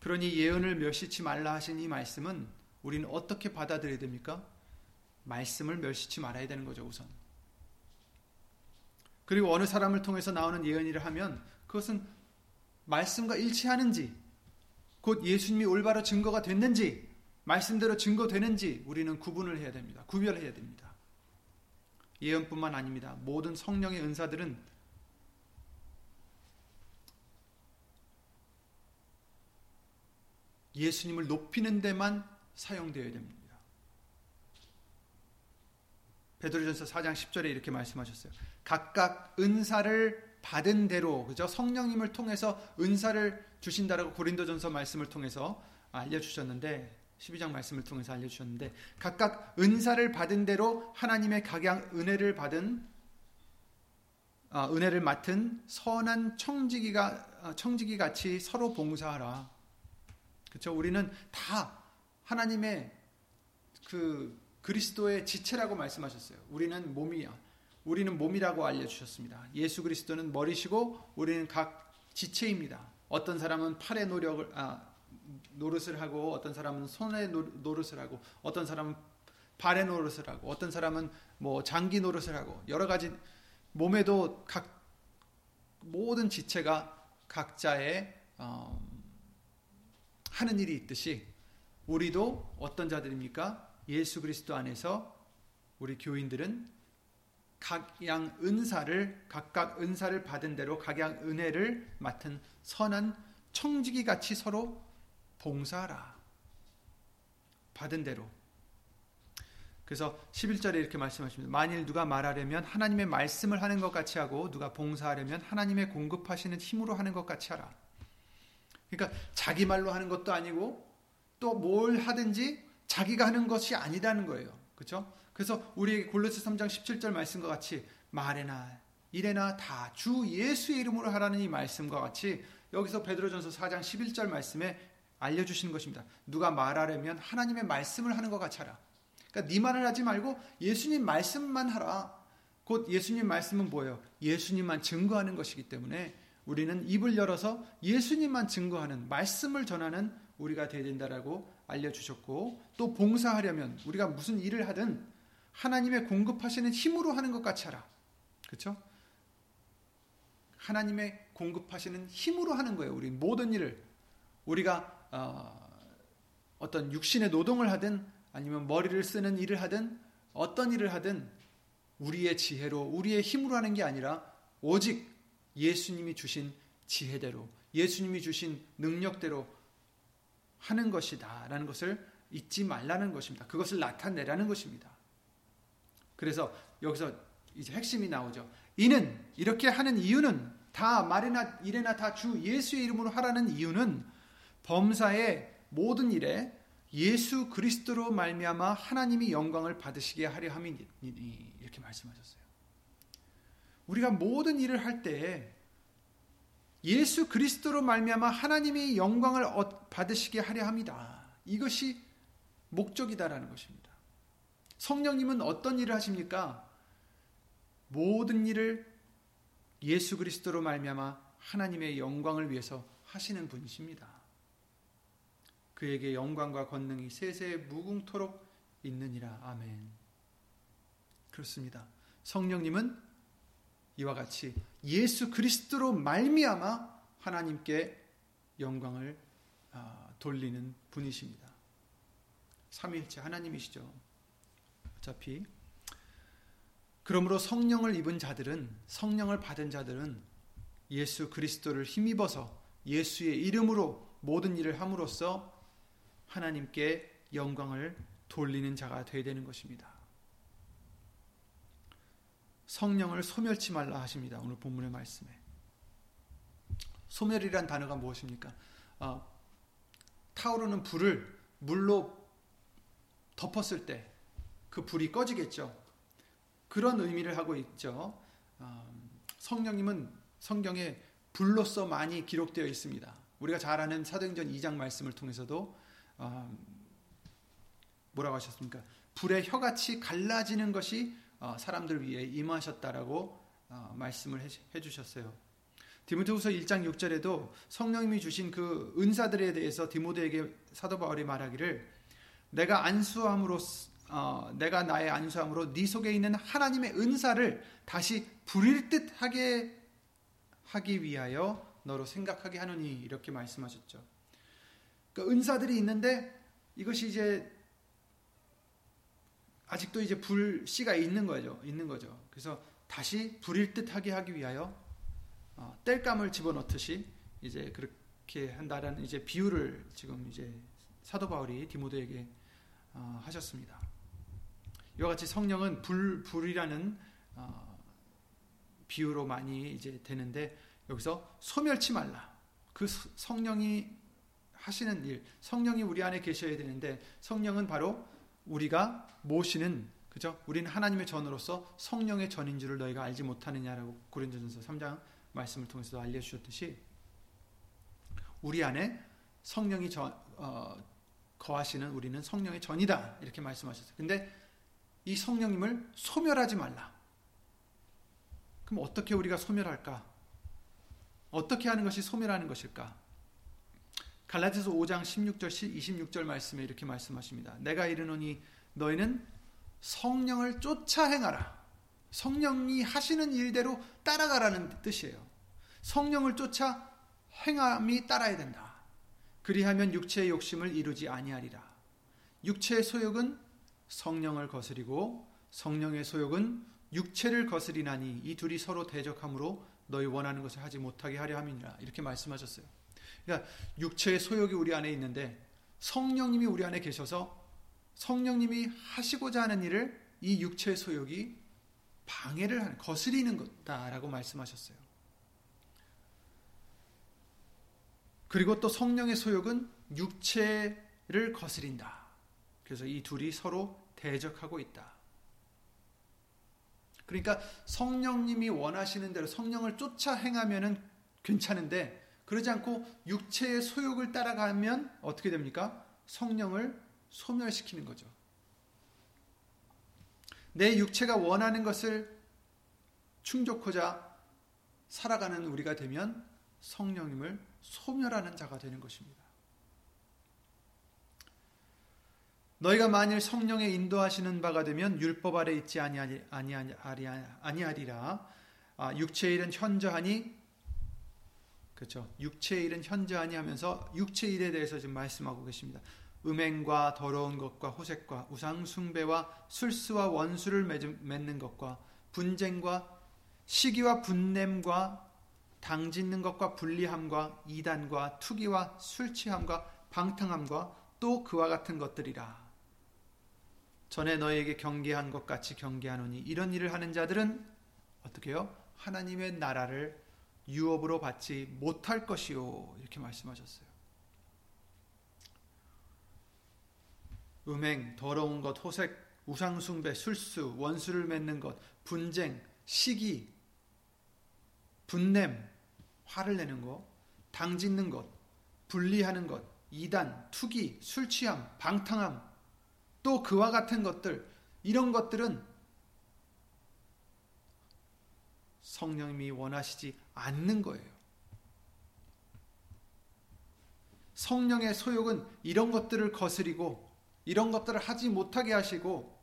그러니 예언을 멸시치 말라 하신 이 말씀은 우리는 어떻게 받아들여야 됩니까? 말씀을 멸시치 말아야 되는 거죠, 우선. 그리고 어느 사람을 통해서 나오는 예언이라 하면 그것은 말씀과 일치하는지, 곧 예수님이 올바로 증거가 됐는지, 말씀대로 증거되는지 우리는 구분을 해야 됩니다. 구별해야 됩니다. 예언뿐만 아닙니다. 모든 성령의 은사들은 예수님을 높이는 데만 사용되어야 됩니다. 베드로전서 4장 10절에 이렇게 말씀하셨어요. 각각 은사를 받은 대로 그죠? 성령님을 통해서 은사를 주신다라고 고린도전서 말씀을 통해서 알려 주셨는데 12장 말씀을 통해서 알려주셨는데 각각 은사를 받은 대로 하나님의 각양 은혜를 받은 어, 은혜를 맡은 선한 청지기가 어, 청지기 같이 서로 봉사하라. 그렇죠? 우리는 다 하나님의 그 그리스도의 지체라고 말씀하셨어요. 우리는 몸이야. 우리는 몸이라고 알려주셨습니다. 예수 그리스도는 머리시고 우리는 각 지체입니다. 어떤 사람은 팔의 노력을 아, 노릇을 하고 어떤 사람은 손의 노릇을 하고 어떤 사람은 발의 노릇을 하고 어떤 사람은 뭐 장기 노릇을 하고 여러 가지 몸에도 각 모든 지체가 각자의 어, 하는 일이 있듯이 우리도 어떤 자들입니까? 예수 그리스도 안에서 우리 교인들은 각양 은사를 각각 은사를 받은 대로 각양 은혜를 맡은 선한 청지기 같이 서로 봉사하라. 받은 대로. 그래서 11절에 이렇게 말씀하십니다. 만일 누가 말하려면 하나님의 말씀을 하는 것 같이 하고 누가 봉사하려면 하나님의 공급하시는 힘으로 하는 것 같이 하라. 그러니까 자기 말로 하는 것도 아니고 또 뭘 하든지 자기가 하는 것이 아니다는 거예요. 그렇죠? 그래서 우리 골로새 3장 17절 말씀과 같이 말에나 일에나 다 주 예수의 이름으로 하라는 이 말씀과 같이 여기서 베드로전서 4장 11절 말씀에 알려 주시는 것입니다. 누가 말하려면 하나님의 말씀을 하는 것 같이 하라. 그러니까 네 말을 하지 말고 예수님 말씀만 하라. 곧 예수님 말씀은 뭐예요? 예수님만 증거하는 것이기 때문에 우리는 입을 열어서 예수님만 증거하는 말씀을 전하는 우리가 되야 된다라고 알려주셨고 또 봉사하려면 우리가 무슨 일을 하든 하나님의 공급하시는 힘으로 하는 것 같이 하라. 그렇죠? 하나님의 공급하시는 힘으로 하는 거예요. 우리 모든 일을 우리가 어, 어떤 육신의 노동을 하든 아니면 머리를 쓰는 일을 하든 어떤 일을 하든 우리의 지혜로 우리의 힘으로 하는 게 아니라 오직 예수님이 주신 지혜대로 예수님이 주신 능력대로 하는 것이다라는 것을 잊지 말라는 것입니다. 그것을 나타내라는 것입니다. 그래서 여기서 이제 핵심이 나오죠. 이는 이렇게 하는 이유는 다 말이나 일에나 다 주 예수의 이름으로 하라는 이유는 범사의 모든 일에 예수 그리스도로 말미암아 하나님이 영광을 받으시게 하려 함이니 이렇게 말씀하셨어요. 우리가 모든 일을 할때 예수 그리스도로 말미암아 하나님이 영광을 받으시게 하려 합니다. 이것이 목적이다라는 것입니다. 성령님은 어떤 일을 하십니까? 모든 일을 예수 그리스도로 말미암아 하나님의 영광을 위해서 하시는 분이십니다. 그에게 영광과 권능이 세세 무궁토록 있느니라. 아멘. 그렇습니다. 성령님은 이와 같이 예수 그리스도로 말미암아 하나님께 영광을 아, 돌리는 분이십니다. 삼일째 하나님이시죠. 어차피 그러므로 성령을 입은 자들은 성령을 받은 자들은 예수 그리스도를 힘입어서 예수의 이름으로 모든 일을 함으로써 하나님께 영광을 돌리는 자가 되어야 되는 것입니다. 성령을 소멸치 말라 하십니다. 오늘 본문의 말씀에. 소멸이란 단어가 무엇입니까? 어, 타오르는 불을 물로 덮었을 때 그 불이 꺼지겠죠. 그런 의미를 하고 있죠. 어, 성령님은 성경에 불로서 많이 기록되어 있습니다. 우리가 잘 아는 사도행전 2장 말씀을 통해서도 어, 뭐라고 하셨습니까? 불의 혀같이 갈라지는 것이 어, 사람들 위해 임하셨다라고 말씀을 해주셨어요. 디모데후서 1장 6절에도 성령님이 주신 그 은사들에 대해서 디모데에게 사도 바울이 말하기를 내가 안수함으로 어, 내가 나의 안수함으로 네 속에 있는 하나님의 은사를 다시 부릴 듯하게 하기 위하여 너로 생각하게 하느니 이렇게 말씀하셨죠. 그 은사들이 있는데 이것이 이제 아직도 이제 불씨가 있는 거죠. 있는 거죠. 그래서 다시 불일 듯하게 하기 위하여 어, 땔감을 집어넣듯이 이제 그렇게 한다라는 이제 비유를 지금 이제 사도 바울이 디모데에게 어, 하셨습니다. 이와 같이 성령은 불 불이라는 어, 비유로 많이 이제 되는데 여기서 소멸치 말라. 그 성령이 하시는 일, 성령이 우리 안에 계셔야 되는데 성령은 바로 우리가 모시는 그죠? 우리는 하나님의 전으로서 성령의 전인 줄을 너희가 알지 못하느냐라고 고린도전서 3장 말씀을 통해서 알려 주셨듯이 우리 안에 성령이 전, 어, 거하시는 우리는 성령의 전이다. 이렇게 말씀하셨어요. 근데 이 성령님을 소멸하지 말라. 그럼 어떻게 우리가 소멸할까? 어떻게 하는 것이 소멸하는 것일까? 갈라디아서 5장 16절 26절 말씀에 이렇게 말씀하십니다. 내가 이르노니 너희는 성령을 쫓아 행하라. 성령이 하시는 일대로 따라가라는 뜻이에요. 성령을 쫓아 행함이 따라야 된다. 그리하면 육체의 욕심을 이루지 아니하리라. 육체의 소욕은 성령을 거스리고 성령의 소욕은 육체를 거스리나니 이 둘이 서로 대적함으로 너희 원하는 것을 하지 못하게 하려 함이니라. 이렇게 말씀하셨어요. 그러니까 육체의 소욕이 우리 안에 있는데 성령님이 우리 안에 계셔서 성령님이 하시고자 하는 일을 이 육체의 소욕이 방해를 하는 거스리는 것다라고 말씀하셨어요. 그리고 또 성령의 소욕은 육체를 거스린다. 그래서 이 둘이 서로 대적하고 있다. 그러니까 성령님이 원하시는 대로 성령을 쫓아 행하면은 괜찮은데 그러지 않고 육체의 소욕을 따라가면 어떻게 됩니까? 성령을 소멸시키는 거죠. 내 육체가 원하는 것을 충족하자 살아가는 우리가 되면 성령님을 소멸하는 자가 되는 것입니다. 너희가 만일 성령의 인도하시는 바가 되면 율법 아래 있지 아니하리라. 아, 육체의 일은 현저하니 그렇죠. 육체의 일은 현저하니 하면서 육체의 일에 대해서 지금 말씀하고 계십니다. 음행과 더러운 것과 호색과 우상 숭배와 술수와 원수를 맺는 것과 분쟁과 시기와 분냄과 당짓는 것과 불리함과 이단과 투기와 술 취함과 방탕함과 또 그와 같은 것들이라. 전에 너에게 경계한 것 같이 경계하노니 이런 일을 하는 자들은 어떻게 요 하나님의 나라를 유업으로 받지 못할 것이요. 이렇게 말씀하셨어요. 음행, 더러운 것, 호색, 우상숭배, 술수, 원수를 맺는 것, 분쟁, 시기, 분냄, 화를 내는 것, 당짓는 것, 분리하는 것, 이단, 투기, 술 취함, 방탕함, 또 그와 같은 것들, 이런 것들은 성령님이 원하시지 않는 거예요. 성령의 소욕은 이런 것들을 거스리고 이런 것들을 하지 못하게 하시고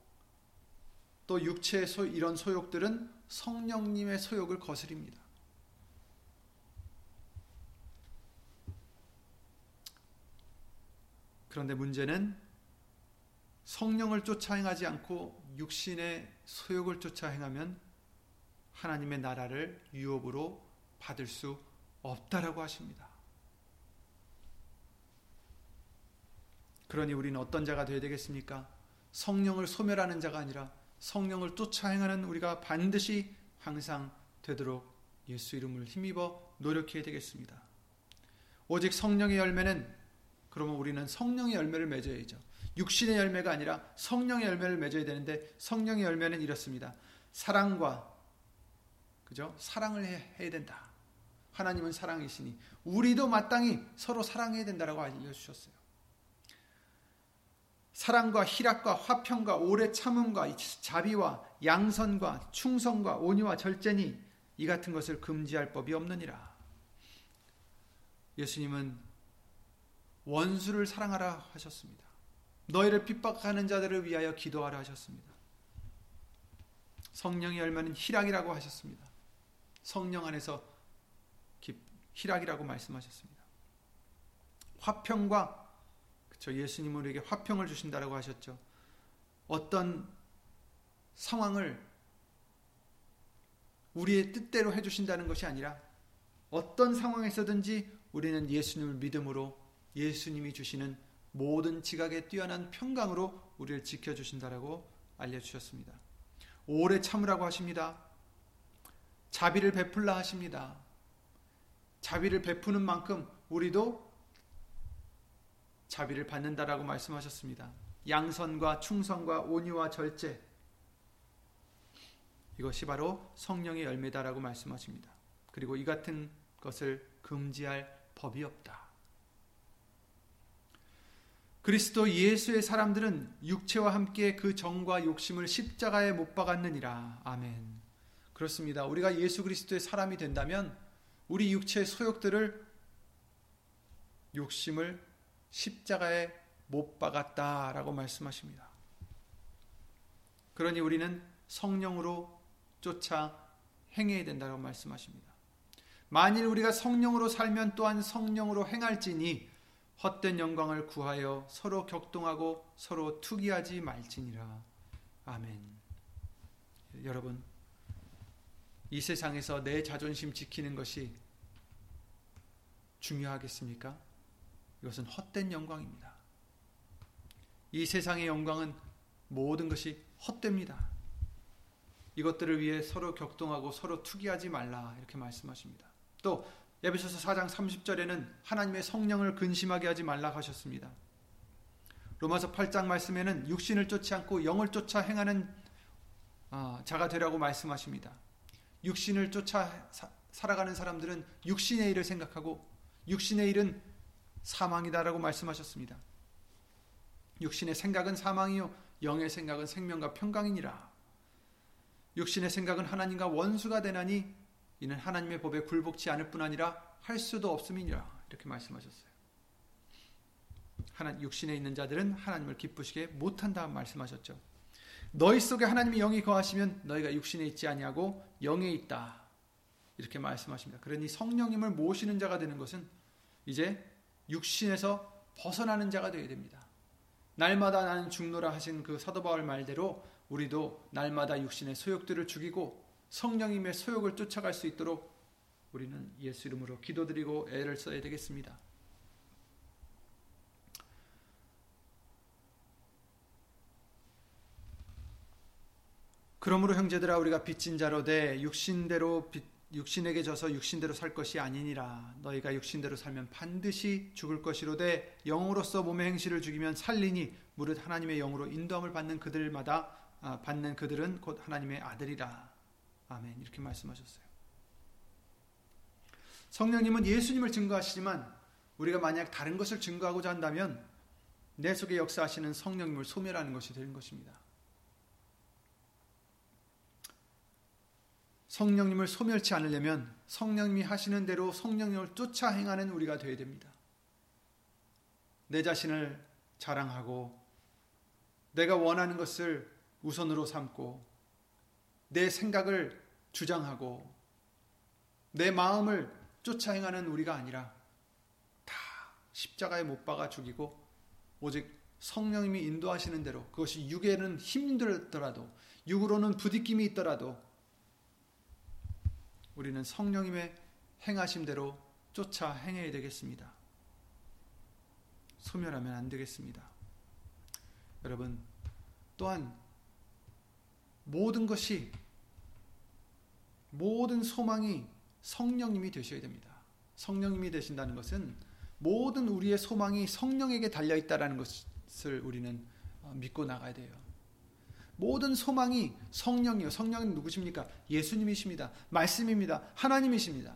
또 육체의 소, 이런 소욕들은 성령님의 소욕을 거스립니다. 그런데 문제는 성령을 쫓아 행하지 않고 육신의 소욕을 쫓아 행하면 하나님의 나라를 유업으로 받을 수 없다라고 하십니다. 그러니 우리는 어떤 자가 되어야 되겠습니까? 성령을 소멸하는 자가 아니라 성령을 쫓아 행하는 우리가 반드시 항상 되도록 예수 이름을 힘입어 노력해야 되겠습니다. 오직 성령의 열매는 그러면 우리는 성령의 열매를 맺어야죠. 육신의 열매가 아니라 성령의 열매를 맺어야 되는데 성령의 열매는 이렇습니다. 사랑과 그죠? 사랑을 해 야 된다. 하나님은 사랑이시니 우리도 마땅히 서로 사랑해야 된다라고 알려주셨어요. 사랑과 희락과 화평과 오래 참음과 자비와 양선과 충성과 온유와 절제니 이 같은 것을 금지할 법이 없느니라. 예수님은 원수를 사랑하라 하셨습니다. 너희를 핍박하는 자들을 위하여 기도하라 하셨습니다. 성령의 열매는 희락이라고 하셨습니다. 성령 안에서 희락이라고 말씀하셨습니다. 화평과 그렇죠. 예수님은 우리에게 화평을 주신다라고 하셨죠. 어떤 상황을 우리의 뜻대로 해 주신다는 것이 아니라 어떤 상황에서든지 우리는 예수님을 믿음으로 예수님이 주시는 모든 지각에 뛰어난 평강으로 우리를 지켜 주신다라고 알려 주셨습니다. 오래 참으라고 하십니다. 자비를 베풀라 하십니다. 자비를 베푸는 만큼 우리도 자비를 받는다라고 말씀하셨습니다. 양선과 충성과 온유와 절제 이것이 바로 성령의 열매다라고 말씀하십니다. 그리고 이 같은 것을 금지할 법이 없다. 그리스도 예수의 사람들은 육체와 함께 그 정과 욕심을 십자가에 못 박았느니라. 아멘. 그렇습니다. 우리가 예수 그리스도의 사람이 된다면 우리 육체의 소욕들을 욕심을 십자가에 못 박았다라고 말씀하십니다. 그러니 우리는 성령으로 쫓아 행해야 된다고 말씀하십니다. 만일 우리가 성령으로 살면 또한 성령으로 행할지니 헛된 영광을 구하여 서로 격동하고 서로 투기하지 말지니라. 아멘. 여러분, 이 세상에서 내 자존심 지키는 것이 중요하겠습니까? 이것은 헛된 영광입니다. 이 세상의 영광은 모든 것이 헛됩니다. 이것들을 위해 서로 격동하고 서로 투기하지 말라 이렇게 말씀하십니다. 또 에베소서 4장 30절에는 하나님의 성령을 근심하게 하지 말라 하셨습니다. 로마서 8장 말씀에는 육신을 쫓지 않고 영을 쫓아 행하는 아, 자가 되라고 말씀하십니다. 육신을 쫓아 살아가는 사람들은 육신의 일을 생각하고 육신의 일은 사망이다라고 말씀하셨습니다. 육신의 생각은 사망이요 영의 생각은 생명과 평강이니라. 육신의 생각은 하나님과 원수가 되나니 이는 하나님의 법에 굴복치 않을 뿐 아니라 할 수도 없음이니라. 이렇게 말씀하셨어요. 하나 육신에 있는 자들은 하나님을 기쁘시게 못한다 말씀하셨죠. 너희 속에 하나님의 영이 거하시면 너희가 육신에 있지 아니하고 영에 있다. 이렇게 말씀하십니다. 그러니 성령님을 모시는 자가 되는 것은 이제 육신에서 벗어나는 자가 되어야 됩니다. 날마다 나는 죽노라 하신 그 사도 바울 말대로 우리도 날마다 육신의 소욕들을 죽이고 성령님의 소욕을 쫓아갈 수 있도록 우리는 예수 이름으로 기도드리고 애를 써야 되겠습니다. 그러므로 형제들아 우리가 빚진 자로 돼 육신대로 빚 육신에게 져서 육신대로 살 것이 아니니라 너희가 육신대로 살면 반드시 죽을 것이로되 영으로서 몸의 행실을 죽이면 살리니 무릇 하나님의 영으로 인도함을 받는 그들마다 아, 받는 그들은 곧 하나님의 아들이라 아멘 이렇게 말씀하셨어요. 성령님은 예수님을 증거하시지만 우리가 만약 다른 것을 증거하고자 한다면 내 속에 역사하시는 성령님을 소멸하는 것이 되는 것입니다. 성령님을 소멸치 않으려면 성령님이 하시는 대로 성령님을 쫓아 행하는 우리가 되어야 됩니다. 내 자신을 자랑하고 내가 원하는 것을 우선으로 삼고 내 생각을 주장하고 내 마음을 쫓아 행하는 우리가 아니라 다 십자가에 못 박아 죽이고 오직 성령님이 인도하시는 대로 그것이 육에는 힘들더라도 육으로는 부딪힘이 있더라도 우리는 성령님의 행하심대로 쫓아 행해야 되겠습니다. 소멸하면 안 되겠습니다. 여러분, 또한 모든 것이 모든 소망이 성령님이 되셔야 됩니다. 성령님이 되신다는 것은 모든 우리의 소망이 성령에게 달려 있다라는 것을 우리는 어, 믿고 나가야 돼요. 모든 소망이 성령이요. 성령은 누구십니까? 예수님이십니다. 말씀입니다. 하나님이십니다.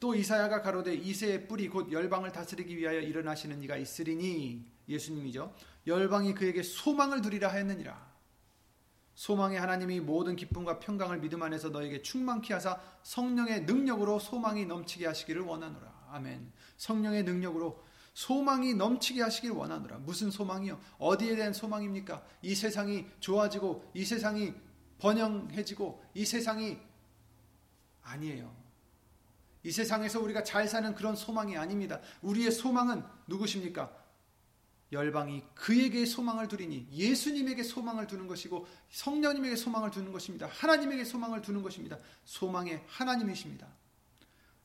또 이사야가 가로되 이새의 뿌리 곧 열방을 다스리기 위하여 일어나시는 이가 있으리니 예수님이죠. 열방이 그에게 소망을 두리라 하였느니라. 소망의 하나님이 모든 기쁨과 평강을 믿음 안에서 너에게 충만케 하사 성령의 능력으로 소망이 넘치게 하시기를 원하노라. 아멘. 성령의 능력으로 소망이 넘치게 하시길 원하노라. 무슨 소망이요? 어디에 대한 소망입니까? 이 세상이 좋아지고 이 세상이 번영해지고 이 세상이 아니에요. 이 세상에서 우리가 잘 사는 그런 소망이 아닙니다. 우리의 소망은 누구십니까? 열방이 그에게 소망을 두리니 예수님에게 소망을 두는 것이고 성령님에게 소망을 두는 것입니다. 하나님에게 소망을 두는 것입니다. 소망의 하나님이십니다.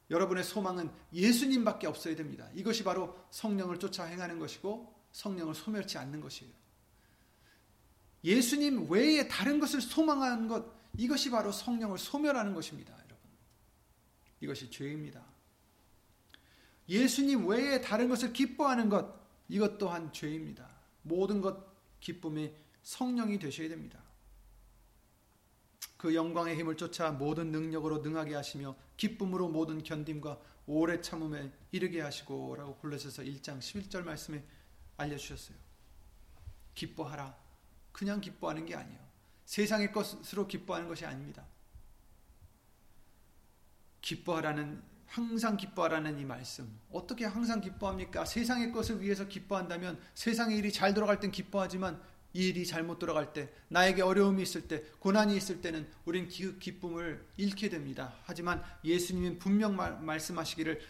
여러분의 소망은 예수님밖에 없어야 됩니다. 이것이 바로 성령을 쫓아 행하는 것이고 성령을 소멸치 않는 것이에요. 예수님 외에 다른 것을 소망하는 것 이것이 바로 성령을 소멸하는 것입니다, 여러분. 이것이 죄입니다. 예수님 외에 다른 것을 기뻐하는 것 이것 또한 죄입니다. 모든 것 기쁨이 성령이 되셔야 됩니다. 그 영광의 힘을 쫓아 모든 능력으로 능하게 하시며 기쁨으로 모든 견딤과 오래 참음에 이르게 하시고 라고 골로새서 1장 11절 말씀에 알려 주셨어요. 기뻐하라. 그냥 기뻐하는 게 아니에요. 세상의 것으로 기뻐하는 것이 아닙니다. 기뻐하라는 항상 기뻐하라는 이 말씀. 어떻게 항상 기뻐합니까? 세상의 것을 위해서 기뻐한다면 세상의 일이 잘 돌아갈 땐 기뻐하지만 이 일이 잘못 돌아갈 때, 나에게 어려움이 있을 때, 고난이 있을 때는 우린 그 기쁨을 잃게 됩니다. 하지만 예수님은 분명 말씀하시기를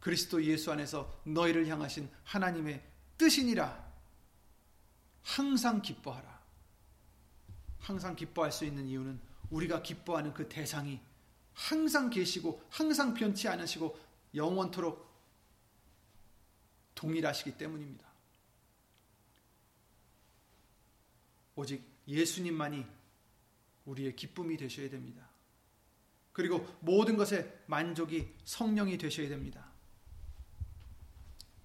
그리스도 예수 안에서 너희를 향하신 하나님의 뜻이니라. 항상 기뻐하라. 항상 기뻐할 수 있는 이유는 우리가 기뻐하는 그 대상이 항상 계시고 항상 변치 않으시고 영원토록 동일하시기 때문입니다. 오직 예수님만이 우리의 기쁨이 되셔야 됩니다. 그리고 모든 것에 만족이 성령이 되셔야 됩니다.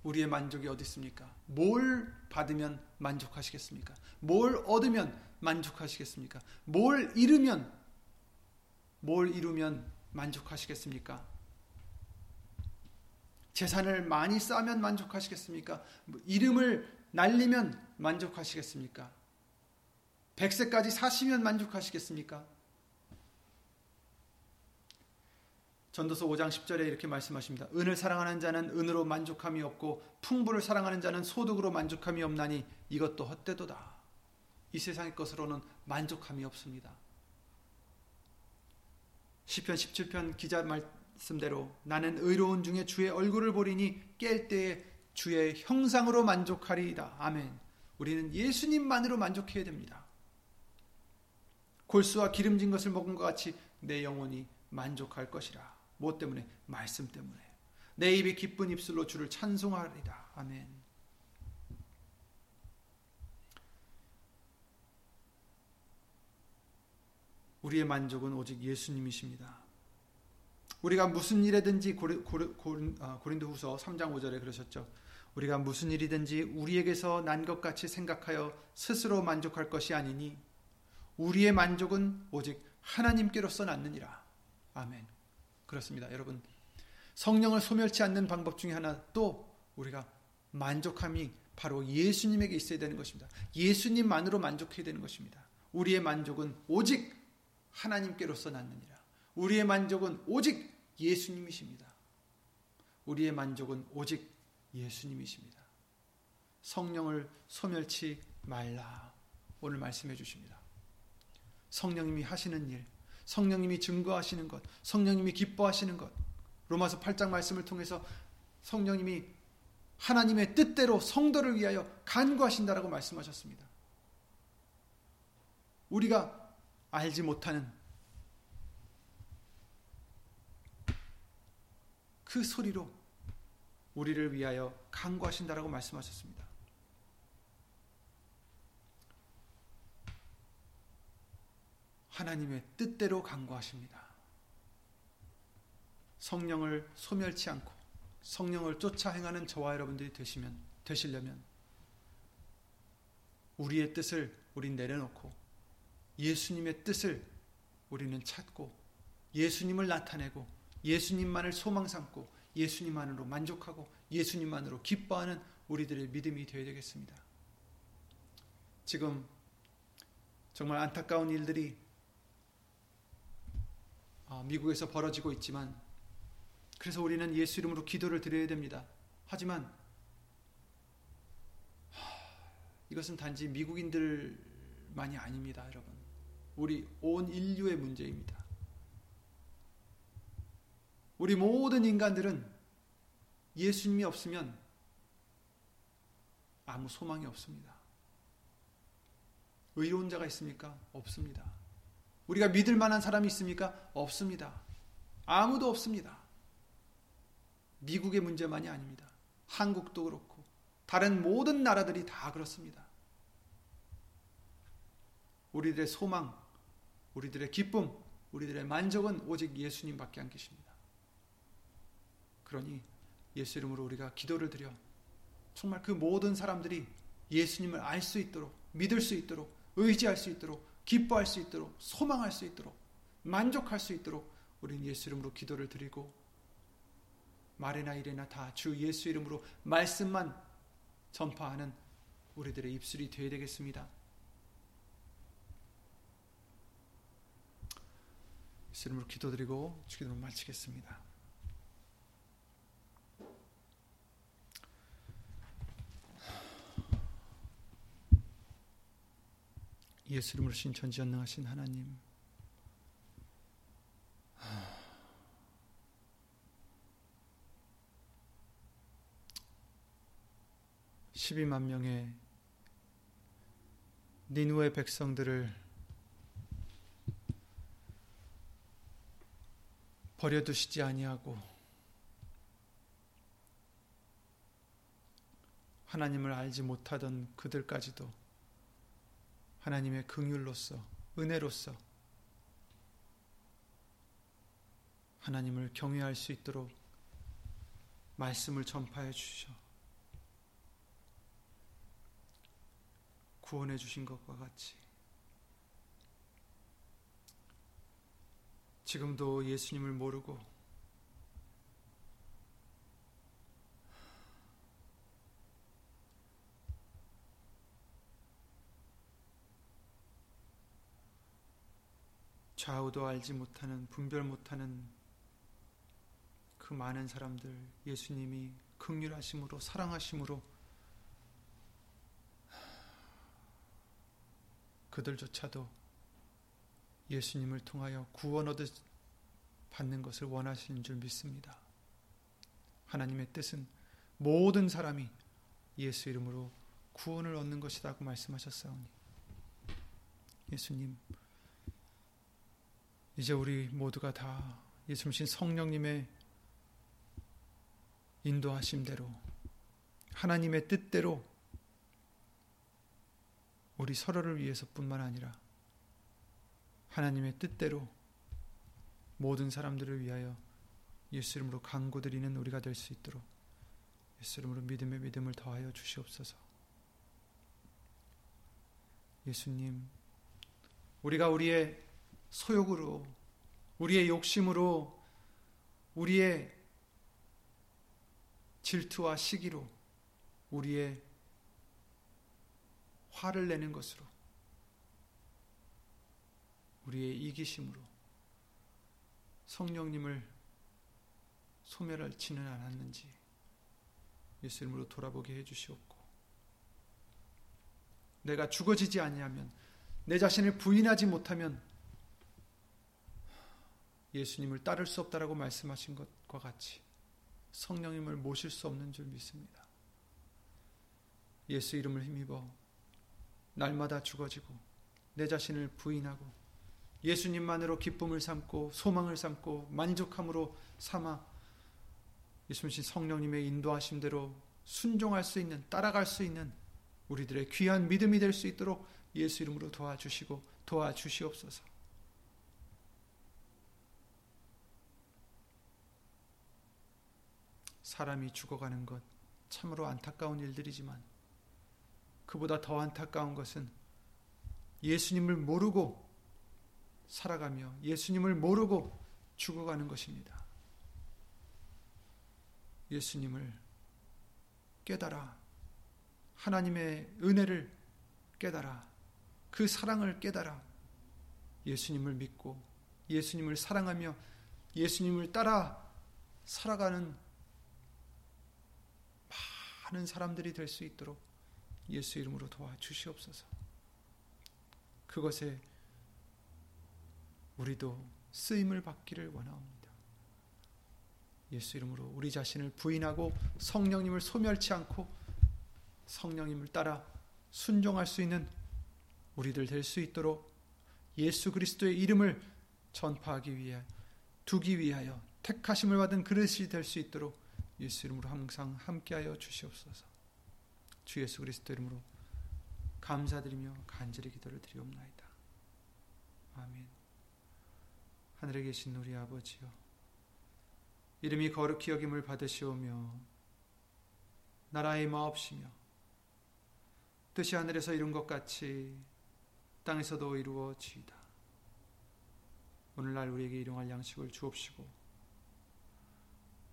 우리의 만족이 어디 있습니까? 뭘 받으면 만족하시겠습니까? 뭘 얻으면 만족하시겠습니까? 뭘 잃으면 뭘 이루면 만족하시겠습니까? 재산을 많이 쌓으면 만족하시겠습니까? 이름을 날리면 만족하시겠습니까? 100세까지 사시면 만족하시겠습니까? 전도서 5장 10절에 이렇게 말씀하십니다. 은을 사랑하는 자는 은으로 만족함이 없고 풍부를 사랑하는 자는 소득으로 만족함이 없나니 이것도 헛되도다. 이 세상의 것으로는 만족함이 없습니다. 시편 17편 기자 말씀대로 나는 의로운 중에 주의 얼굴을 보리니 깰 때에 주의 형상으로 만족하리이다. 아멘. 우리는 예수님만으로 만족해야 됩니다. 골수와 기름진 것을 먹은 것 같이 내 영혼이 만족할 것이라. 무엇 때문에? 말씀 때문에. 내 입이 기쁜 입술로 주를 찬송하리다. 아멘. 우리의 만족은 오직 예수님이십니다. 우리가 무슨 일에든지 아, 고린도 후서 3장 5절에 그러셨죠. 우리가 무슨 일이든지 우리에게서 난 것 같이 생각하여 스스로 만족할 것이 아니니 우리의 만족은 오직 하나님께로서 낳느니라. 아멘. 그렇습니다. 여러분, 성령을 소멸치 않는 방법 중에 하나 또 우리가 만족함이 바로 예수님에게 있어야 되는 것입니다. 예수님만으로 만족해야 되는 것입니다. 우리의 만족은 오직 하나님께로서 낳느니라. 우리의 만족은 오직 예수님이십니다. 우리의 만족은 오직 예수님이십니다. 성령을 소멸치 말라. 오늘 말씀해 주십니다. 성령님이 하시는 일, 성령님이 증거하시는 것, 성령님이 기뻐하시는 것. 로마서 8장 말씀을 통해서 성령님이 하나님의 뜻대로 성도를 위하여 간구하신다라고 말씀하셨습니다. 우리가 알지 못하는 그 소리로 우리를 위하여 간구하신다라고 말씀하셨습니다. 하나님의 뜻대로 간구하십니다. 성령을 소멸치 않고 성령을 쫓아 행하는 저와 여러분들이 되시면 되시려면 우리의 뜻을 우린 내려놓고 예수님의 뜻을 우리는 찾고 예수님을 나타내고 예수님만을 소망 삼고 예수님만으로 만족하고 예수님만으로 기뻐하는 우리들의 믿음이 되어야 되겠습니다. 지금 정말 안타까운 일들이 어, 미국에서 벌어지고 있지만 그래서 우리는 예수 이름으로 기도를 드려야 됩니다. 하지만 이것은 단지 미국인들만이 아닙니다, 여러분. 우리 온 인류의 문제입니다. 우리 모든 인간들은 예수님이 없으면 아무 소망이 없습니다. 의로운 자가 있습니까? 없습니다. 우리가 믿을 만한 사람이 있습니까? 없습니다. 아무도 없습니다. 미국의 문제만이 아닙니다. 한국도 그렇고 다른 모든 나라들이 다 그렇습니다. 우리들의 소망, 우리들의 기쁨, 우리들의 만족은 오직 예수님밖에 안 계십니다. 그러니 예수 이름으로 우리가 기도를 드려 정말 그 모든 사람들이 예수님을 알 수 있도록 믿을 수 있도록 의지할 수 있도록 기뻐할 수 있도록 소망할 수 있도록 만족할 수 있도록 우리는 예수 이름으로 기도를 드리고 말이나 일이나 다 주 예수 이름으로 말씀만 전파하는 우리들의 입술이 되어야 되겠습니다. 예수 이름으로 기도드리고 주기도를 마치겠습니다. 예수 이름으로 신천지전능하신 하나님. 12만 명의 니누의 백성들을 버려두시지 아니하고 하나님을 알지 못하던 그들까지도 하나님의 긍휼로서 은혜로서 하나님을 경외할 수 있도록 말씀을 전파해 주셔. 구원해 주신 것과 같이. 지금도 예수님을 모르고 좌우도 알지 못하는 분별 못하는 그 많은 사람들 예수님이 극률하심으로 사랑하심으로 그들조차도 예수님을 통하여 구원 얻을 받는 것을 원하시는 줄 믿습니다. 하나님의 뜻은 모든 사람이 예수 이름으로 구원을 얻는 것이라고 말씀하셨사오니 예수님 이제 우리 모두가 다 예수님 성령님의 인도하심대로 하나님의 뜻대로 우리 서로를 위해서뿐만 아니라 하나님의 뜻대로 모든 사람들을 위하여 예수 이름으로 간구드리는 우리가 될 수 있도록 예수 이름으로 믿음의 믿음을 더하여 주시옵소서. 예수님, 우리가 우리의 소욕으로, 우리의 욕심으로, 우리의 질투와 시기로, 우리의 화를 내는 것으로 우리의 이기심으로 성령님을 소멸할지는 않았는지 예수 이름으로 돌아보게 해 주시옵고 내가 죽어지지 아니하면 내 자신을 부인하지 못하면 예수님을 따를 수 없다라고 말씀하신 것과 같이 성령님을 모실 수 없는 줄 믿습니다. 예수 이름을 힘입어 날마다 죽어지고 내 자신을 부인하고 예수님만으로 기쁨을 삼고 소망을 삼고 만족함으로 삼아 예수님 성령님의 인도하심대로 순종할 수 있는 따라갈 수 있는 우리들의 귀한 믿음이 될 수 있도록 예수 이름으로 도와주시고 도와주시옵소서. 사람이 죽어가는 것 참으로 안타까운 일들이지만 그보다 더 안타까운 것은 예수님을 모르고 살아가며 예수님을 모르고 죽어가는 것입니다. 예수님을 깨달아 하나님의 은혜를 깨달아 그 사랑을 깨달아 예수님을 믿고 예수님을 사랑하며 예수님을 따라 살아가는 많은 사람들이 될 수 있도록 예수 이름으로 도와주시옵소서. 그것에 우리도 쓰임을 받기를 원하옵니다. 예수 이름으로 우리 자신을 부인하고 성령님을 소멸치 않고 성령님을 따라 순종할 수 있는 우리들 될 수 있도록 예수 그리스도의 이름을 전파하기 위해 두기 위하여 택하심을 받은 그릇이 될 수 있도록 예수 이름으로 항상 함께하여 주시옵소서. 주 예수 그리스도 이름으로 감사드리며 간절히 기도를 드리옵나이다. 아멘. 하늘에 계신 우리 아버지여 이름이 거룩히 여김을 받으시오며 나라의 마옵시며 뜻이 하늘에서 이룬 것 같이 땅에서도 이루어지이다. 오늘날 우리에게 일용할 양식을 주옵시고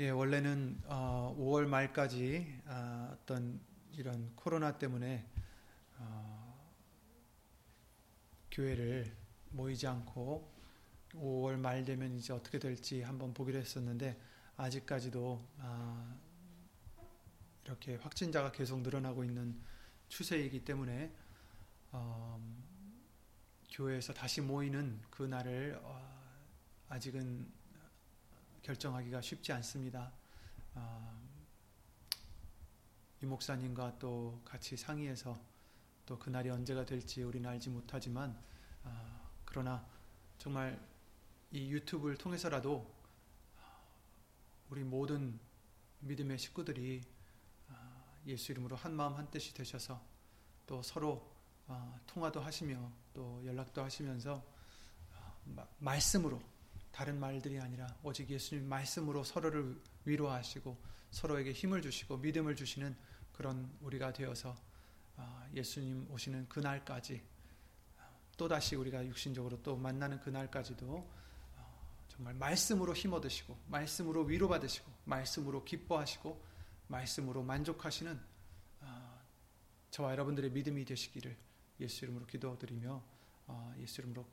예, 원래는 어, 5월 말까지 어, 떤 이런 코로나 때문에 어, 교회를 모이지 않고 5월 말 되면 이제 어떻게 될지 한번 보기로 했었는데 아직까지도 아, 이렇게 확진자가 계속 늘어나고 있는 추세이기 때문에 어, 교회에서 다시 모이는 그 날을 어, 아직은 결정하기가 쉽지 않습니다. 어, 이 목사님과 또 같이 상의해서 또 그날이 언제가 될지 우리는 알지 못하지만 어, 그러나 정말 이 유튜브를 통해서라도 우리 모든 믿음의 식구들이 예수 이름으로 한 마음 한 뜻이 되셔서 또 서로 통화도 하시며 또 연락도 하시면서 말씀으로 다른 말들이 아니라 오직 예수님 말씀으로 서로를 위로하시고 서로에게 힘을 주시고 믿음을 주시는 그런 우리가 되어서 예수님 오시는 그날까지 또다시 우리가 육신적으로 또 만나는 그날까지도 정말 말씀으로 힘 얻으시고 말씀으로 위로받으시고 말씀으로 기뻐하시고 말씀으로 만족하시는 아, 저와 여러분들의 믿음이 되시기를 예수 이름으로 기도드리며 아, 예수 이름으로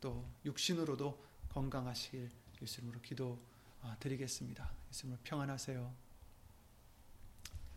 또 육신으로도 건강하시길 예수 이름으로 기도드리겠습니다. 예수 이름으로 평안하세요.